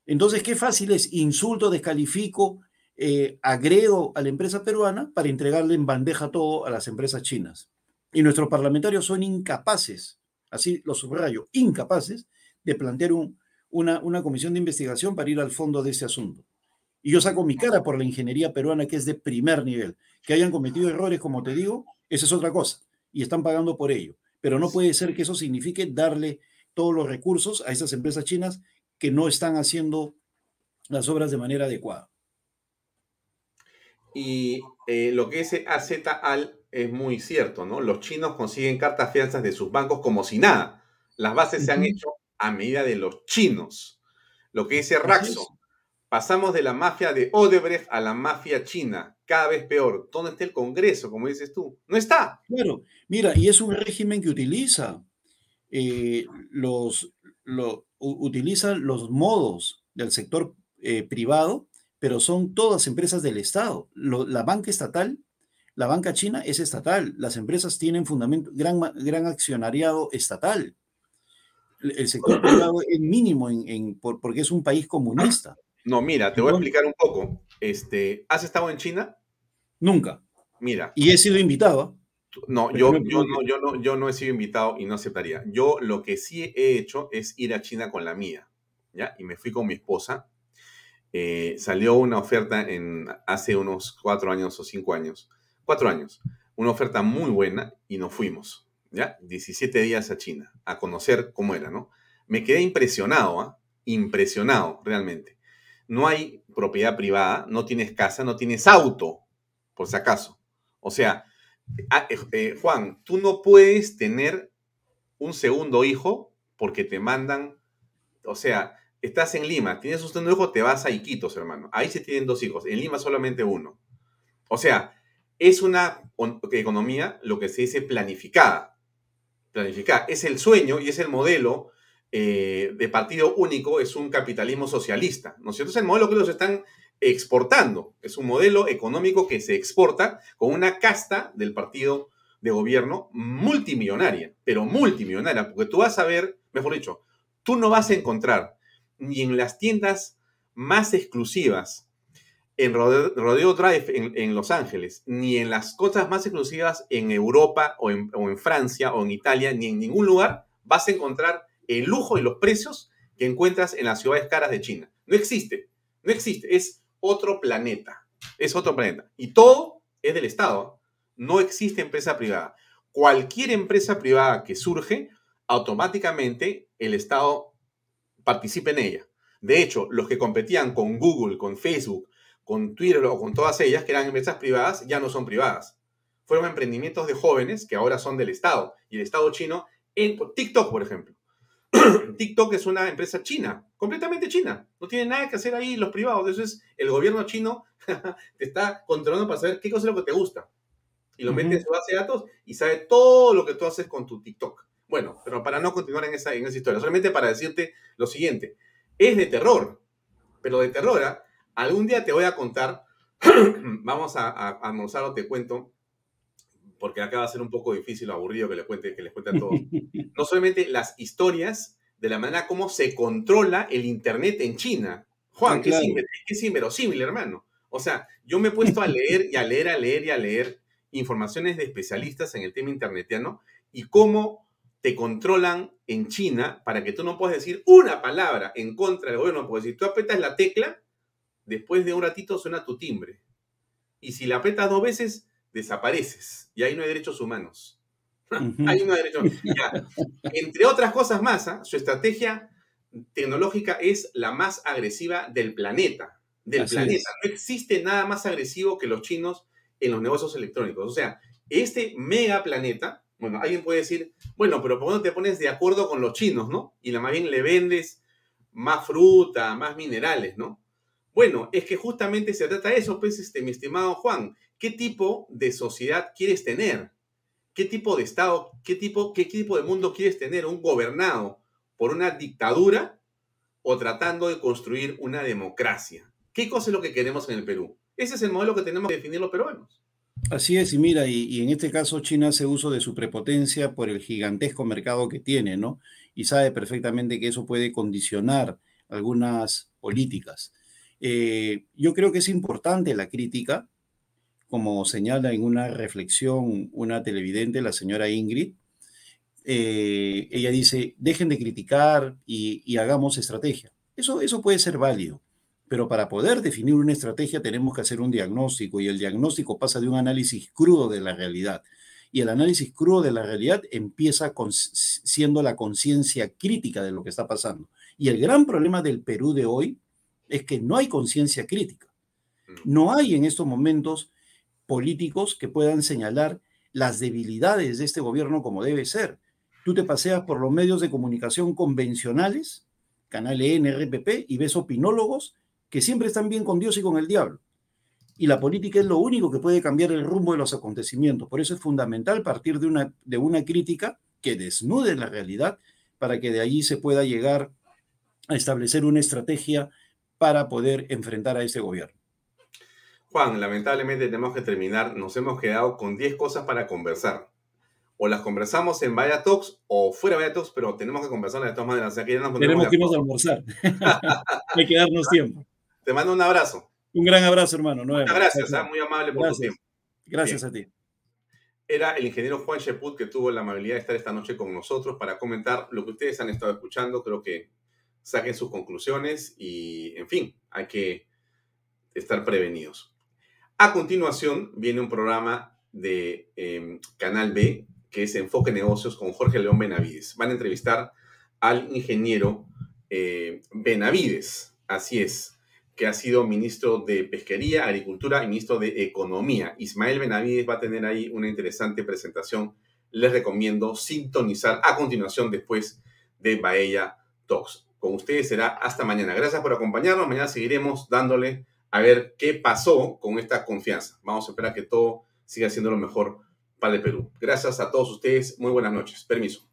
Entonces, qué fácil es, insulto, descalifico, eh, agredo a la empresa peruana para entregarle en bandeja todo a las empresas chinas. Y nuestros parlamentarios son incapaces, así lo subrayo, incapaces de plantear un- una, una comisión de investigación para ir al fondo de ese asunto. Y yo saco mi cara por la ingeniería peruana que es de primer nivel. Que hayan cometido errores, como te digo, esa es otra cosa. Y están pagando por ello. Pero no puede ser que eso signifique darle todos los recursos a esas empresas chinas que no están haciendo las obras de manera adecuada. Y eh, lo que dice AZ Al es muy cierto, ¿no? Los chinos consiguen cartas fianzas de sus bancos como si nada. Las bases se han hecho a medida de los chinos. Lo que dice Raxo, pasamos de la mafia de Odebrecht a la mafia china, cada vez peor. ¿Dónde está el Congreso, como dices tú? No está. Claro, mira, y es un régimen que utiliza eh, los, lo- utiliza los modos del sector eh, privado, pero son todas empresas del Estado. Lo- la banca estatal, la banca china es estatal. Las empresas tienen fundamento, gran, gran accionariado estatal. El sector privado es mínimo en, en- por- porque es un país comunista. No, mira, te voy a explicar un poco. Este, ¿Has estado en China? Nunca. Mira, Y he sido invitado. No, yo, no yo, no, yo, no, yo no he sido invitado y no aceptaría. Yo lo que sí he hecho es ir a China con la mía, ¿ya? Y me fui con mi esposa. Eh, salió una oferta en, hace unos cuatro años o cinco años Cuatro años. Una oferta muy buena y nos fuimos, ¿ya? 17 días a China, a conocer cómo era, ¿no? Me quedé impresionado, ¿ah? Impresionado, realmente. No hay propiedad privada, no tienes casa, no tienes auto, por si acaso. O sea, ah, eh, eh, Juan, tú no puedes tener un segundo hijo porque te mandan, o sea, estás en Lima, tienes un segundo hijo, te vas a Iquitos, hermano. Ahí se tienen dos hijos, en Lima solamente uno. O sea, es una economía, lo que se dice planificada. Planificada. Es el sueño y es el modelo eh, de partido único, es un capitalismo socialista. ¿No es cierto? Es el modelo que los están exportando. Es un modelo económico que se exporta con una casta del partido de gobierno multimillonaria, pero multimillonaria, porque tú vas a ver, mejor dicho, tú no vas a encontrar ni en las tiendas más exclusivas en Rodeo, Drive en, Los Ángeles, ni en las cosas más exclusivas en Europa o en, o en Francia o en Italia, ni en ningún lugar vas a encontrar el lujo y los precios que encuentras en las ciudades caras de China. No existe, no existe, es otro planeta, es otro planeta. Y todo es del Estado, no existe empresa privada. Cualquier empresa privada que surge, automáticamente el Estado participa en ella. De hecho, los que competían con Google, con Facebook, con Twitter o con todas ellas, que eran empresas privadas, ya no son privadas. Fueron emprendimientos de jóvenes que ahora son del Estado. Y el Estado chino, en TikTok, por ejemplo. *clears throat* TikTok es una empresa china, completamente china. No tiene nada que hacer ahí los privados. Eso es el gobierno chino *laughs* te está controlando para saber qué cosa es lo que te gusta. Y lo mete en su base de datos y sabe todo lo que tú haces con tu TikTok. Bueno, pero para no continuar en esa, en esa historia, solamente para decirte lo siguiente. Es de terror, pero de terror. ¿ah? Algún día te voy a contar, *clears throat* vamos a, a, almorzar o te cuento, porque acá va a ser un poco difícil o aburrido que les cuente, que les cuente a todos. *laughs* No solamente las historias de la manera como se controla el Internet en China. Juan, ah, es, inverosímil, hermano. O sea, yo me he puesto a leer y a leer, a leer y a leer informaciones de especialistas en el tema internetiano y cómo te controlan en China para que tú no puedas decir una palabra en contra del gobierno, porque si tú apretas la tecla, después de un ratito suena tu timbre. Y si la apretas dos veces, desapareces. Y ahí no hay derechos humanos. *laughs* ahí no hay derechos Entre otras cosas más, ¿ah? su estrategia tecnológica es la más agresiva del planeta. Del planeta. No existe nada más agresivo que los chinos en los negocios electrónicos. O sea, este mega planeta, bueno, alguien puede decir, bueno, pero ¿por qué no te pones de acuerdo con los chinos, no? Y la más bien le vendes más fruta, más minerales, ¿no? Bueno, es que justamente se trata de eso, pues, este, mi estimado Juan. ¿Qué tipo de sociedad quieres tener? ¿Qué tipo de Estado, qué tipo, qué tipo de mundo quieres tener? ¿Un gobernado por una dictadura o tratando de construir una democracia? ¿Qué cosa es lo que queremos en el Perú? Ese es el modelo que tenemos que definir los peruanos. Así es, y mira, y, en este caso China hace uso de su prepotencia por el gigantesco mercado que tiene, ¿no? Y sabe perfectamente que eso puede condicionar algunas políticas. Eh, yo creo que es importante la crítica, como señala en una reflexión una televidente, la señora Ingrid. Eh, ella dice, dejen de criticar y, hagamos estrategia. Eso, eso puede ser válido, pero para poder definir una estrategia tenemos que hacer un diagnóstico y el diagnóstico pasa de un análisis crudo de la realidad. Y el análisis crudo de la realidad empieza con, siendo la conciencia crítica de lo que está pasando. Y el gran problema del Perú de hoy es que no hay conciencia crítica. Mm. No hay en estos momentos políticos que puedan señalar las debilidades de este gobierno como debe ser. Tú te paseas por los medios de comunicación convencionales, Canal N, RPP, y ves opinólogos que siempre están bien con Dios y con el diablo. Y la política es lo único que puede cambiar el rumbo de los acontecimientos. Por eso es fundamental partir de una, de una crítica que desnude la realidad para que de allí se pueda llegar a establecer una estrategia para poder enfrentar a este gobierno. Juan, lamentablemente tenemos que terminar. Nos hemos quedado con 10 cosas para conversar. O las conversamos en Vaya Talks o fuera de Vaya Talks, pero tenemos que conversarlas de todas maneras. tenemos que irnos a almorzar. *laughs* Hay que darnos tiempo. Te mando un abrazo. Un gran abrazo, hermano. Muchas gracias, ¿ah? muy amable por tu tiempo. Gracias a ti. Era el ingeniero Juan Sheput que tuvo la amabilidad de estar esta noche con nosotros para comentar lo que ustedes han estado escuchando. Creo que saquen sus conclusiones y, en fin, hay que estar prevenidos. A continuación viene un programa de em, Canal B, que es Enfoque Negocios con Jorge León Benavides. Van a entrevistar al ingeniero eh, Benavides, así es, que ha sido ministro de Pesquería, Agricultura y ministro de Economía. Ismael Benavides va a tener ahí una interesante presentación. Les recomiendo sintonizar a continuación después de Baella Talks. Con ustedes será hasta mañana. Gracias por acompañarnos. Mañana seguiremos dándole a ver qué pasó con esta confianza. Vamos a esperar que todo siga siendo lo mejor para el Perú. Gracias a todos ustedes. Muy buenas noches. Permiso.